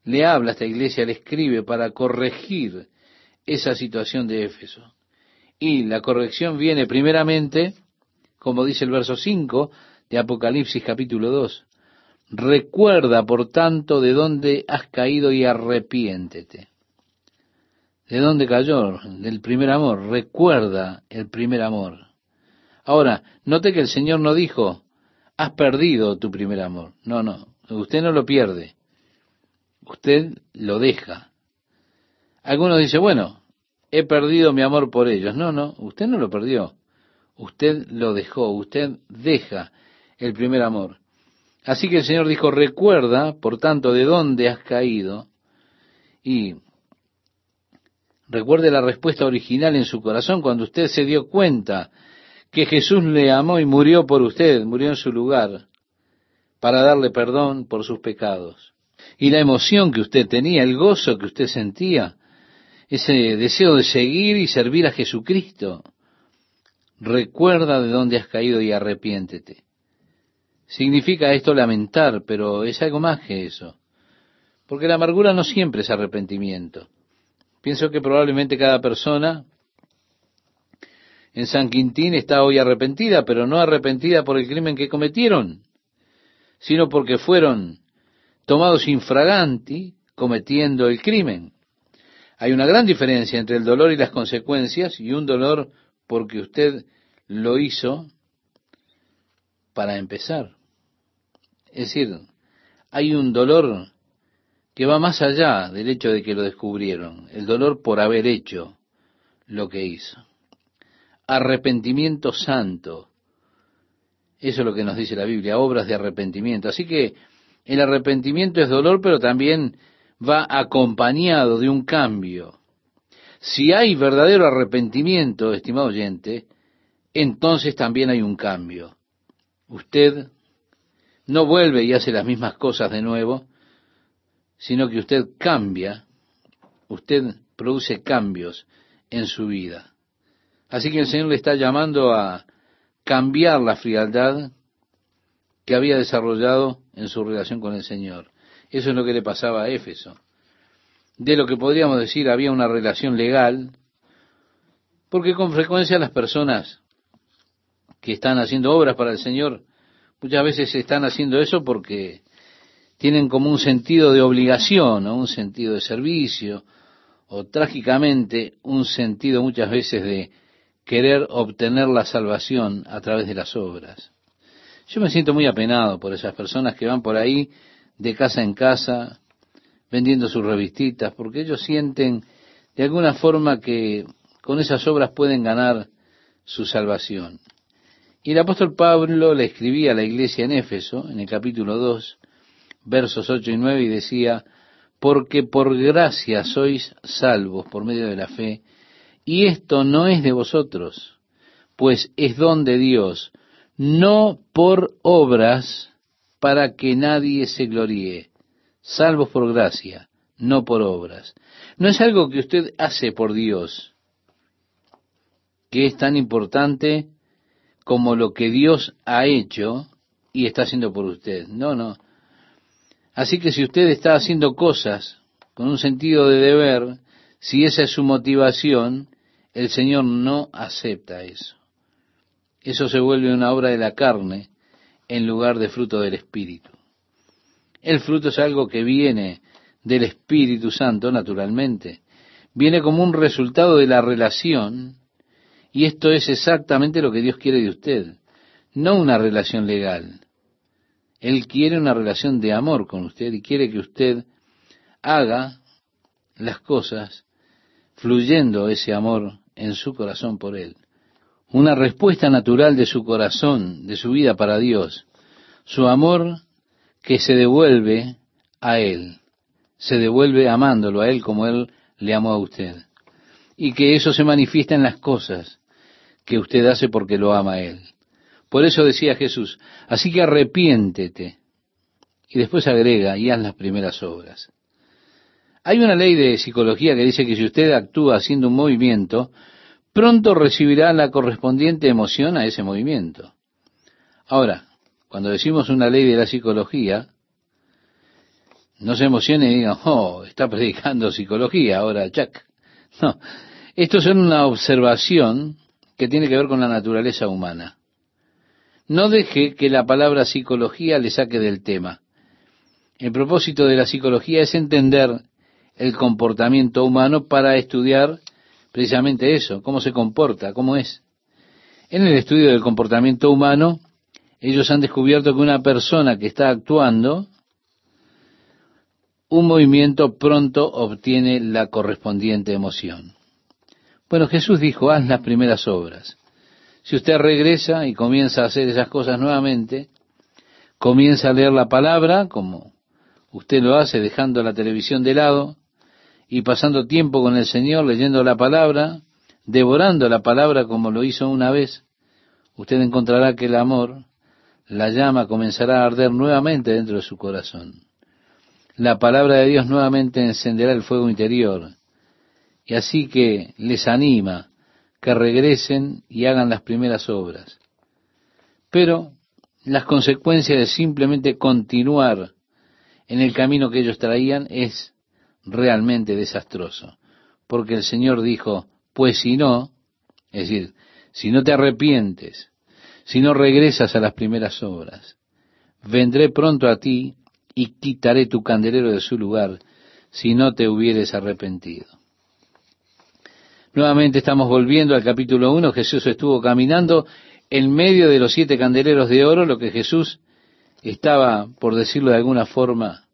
le habla a esta iglesia, le escribe para corregir esa situación de Éfeso. Y la corrección viene primeramente, como dice el verso 5 de Apocalipsis capítulo 2, recuerda por tanto de dónde has caído y arrepiéntete. ¿De dónde cayó? Del primer amor. Recuerda el primer amor. Ahora, note que el Señor no dijo, has perdido tu primer amor. No, no, usted no lo pierde. Usted lo deja. Algunos dicen, bueno, he perdido mi amor por ellos. No, no, usted no lo perdió. Usted lo dejó, usted deja el primer amor. Así que el Señor dijo, recuerda, por tanto, de dónde has caído y recuerde la respuesta original en su corazón cuando usted se dio cuenta que Jesús le amó y murió por usted, murió en su lugar, para darle perdón por sus pecados. Y la emoción que usted tenía, el gozo que usted sentía, ese deseo de seguir y servir a Jesucristo. Recuerda de dónde has caído y arrepiéntete. Significa esto lamentar, pero es algo más que eso. Porque la amargura no siempre es arrepentimiento. Pienso que probablemente cada persona en San Quintín está hoy arrepentida, pero no arrepentida por el crimen que cometieron, sino porque fueron tomados infraganti cometiendo el crimen. Hay una gran diferencia entre el dolor y las consecuencias y un dolor porque usted lo hizo para empezar. Es decir, hay un dolor que va más allá del hecho de que lo descubrieron, el dolor por haber hecho lo que hizo. Arrepentimiento santo. Eso es lo que nos dice la Biblia, obras de arrepentimiento. Así que el arrepentimiento es dolor, pero también va acompañado de un cambio. Si hay verdadero arrepentimiento, estimado oyente, entonces también hay un cambio. Usted no vuelve y hace las mismas cosas de nuevo, sino que usted cambia, usted produce cambios en su vida. Así que el Señor le está llamando a cambiar la frialdad que había desarrollado en su relación con el Señor. Eso es lo que le pasaba a Éfeso. De lo que podríamos decir había una relación legal, porque con frecuencia las personas que están haciendo obras para el Señor, muchas veces están haciendo eso porque tienen como un sentido de obligación o un sentido de servicio, o trágicamente un sentido muchas veces de querer obtener la salvación a través de las obras. Yo me siento muy apenado por esas personas que van por ahí de casa en casa, vendiendo sus revistitas, porque ellos sienten de alguna forma que con esas obras pueden ganar su salvación. Y el apóstol Pablo le escribía a la iglesia en Éfeso, en el capítulo 2, versos 8 y 9, y decía, porque por gracia sois salvos por medio de la fe, y esto no es de vosotros, pues es don de Dios, no por obras, para que nadie se gloríe, salvo por gracia, no por obras. No es algo que usted hace por Dios, que es tan importante como lo que Dios ha hecho y está haciendo por usted. No, no. Así que si usted está haciendo cosas con un sentido de deber, si esa es su motivación, el Señor no acepta eso. Eso se vuelve una obra de la carne en lugar de fruto del Espíritu. El fruto es algo que viene del Espíritu Santo, naturalmente. Viene como un resultado de la relación, y esto es exactamente lo que Dios quiere de usted, no una relación legal. Él quiere una relación de amor con usted y quiere que usted haga las cosas fluyendo ese amor en su corazón por Él una respuesta natural de su corazón, de su vida para Dios, su amor que se devuelve a Él, se devuelve amándolo a Él como Él le amó a usted. Y que eso se manifiesta en las cosas que usted hace porque lo ama a Él. Por eso decía Jesús, así que arrepiéntete. Y después agrega, y haz las primeras obras. Hay una ley de psicología que dice que si usted actúa haciendo un movimiento, pronto recibirá la correspondiente emoción a ese movimiento. Ahora, cuando decimos una ley de la psicología, no se emocione y digan, oh, está predicando psicología ahora, Jack. No, esto es una observación que tiene que ver con la naturaleza humana. No deje que la palabra psicología le saque del tema. El propósito de la psicología es entender el comportamiento humano para estudiar precisamente eso, cómo se comporta, cómo es. En el estudio del comportamiento humano, ellos han descubierto que una persona que está actuando un movimiento pronto obtiene la correspondiente emoción. Bueno, Jesús dijo, haz las primeras obras. Si usted regresa y comienza a hacer esas cosas nuevamente, comienza a leer la palabra, como usted lo hace dejando la televisión de lado, y pasando tiempo con el Señor leyendo la palabra, devorando la palabra como lo hizo una vez, usted encontrará que el amor, la llama comenzará a arder nuevamente dentro de su corazón. La palabra de Dios nuevamente encenderá el fuego interior. Y así que les anima que regresen y hagan las primeras obras. Pero las consecuencias de simplemente continuar en el camino que ellos traían es realmente desastroso. Porque el Señor dijo, pues si no, es decir, si no te arrepientes, si no regresas a las primeras obras, vendré pronto a ti y quitaré tu candelero de su lugar si no te hubieres arrepentido. Nuevamente estamos volviendo al capítulo 1. Jesús estuvo caminando en medio de los siete candeleros de oro, lo que Jesús estaba, por decirlo de alguna forma,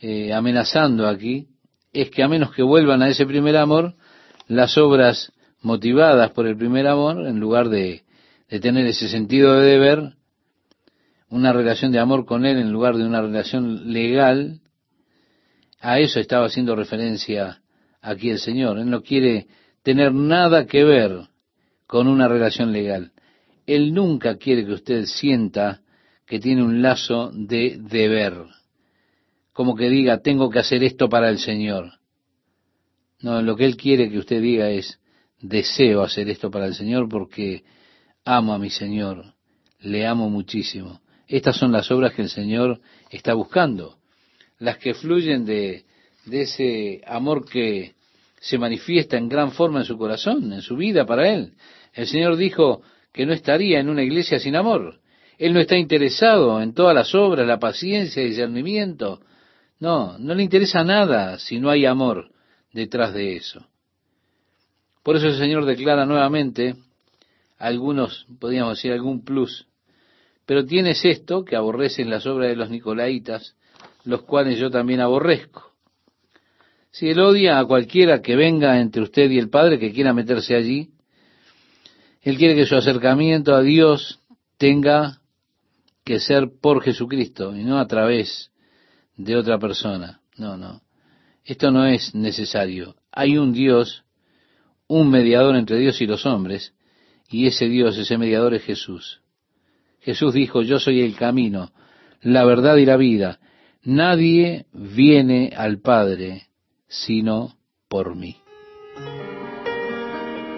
eh, amenazando aquí es que a menos que vuelvan a ese primer amor, las obras motivadas por el primer amor, en lugar de, de tener ese sentido de deber, una relación de amor con Él en lugar de una relación legal, a eso estaba haciendo referencia aquí el Señor. Él no quiere tener nada que ver con una relación legal. Él nunca quiere que usted sienta que tiene un lazo de deber como que diga, tengo que hacer esto para el Señor. No, lo que Él quiere que usted diga es, deseo hacer esto para el Señor porque amo a mi Señor, le amo muchísimo. Estas son las obras que el Señor está buscando, las que fluyen de, de ese amor que se manifiesta en gran forma en su corazón, en su vida para Él. El Señor dijo que no estaría en una iglesia sin amor. Él no está interesado en todas las obras, la paciencia y discernimiento, no, no le interesa nada si no hay amor detrás de eso. Por eso el Señor declara nuevamente, algunos, podríamos decir, algún plus, pero tienes esto que aborrecen las obras de los nicolaitas, los cuales yo también aborrezco. Si él odia a cualquiera que venga entre usted y el Padre que quiera meterse allí, él quiere que su acercamiento a Dios tenga que ser por Jesucristo y no a través de otra persona. No, no. Esto no es necesario. Hay un Dios, un mediador entre Dios y los hombres, y ese Dios, ese mediador es Jesús. Jesús dijo, yo soy el camino, la verdad y la vida. Nadie viene al Padre sino por mí.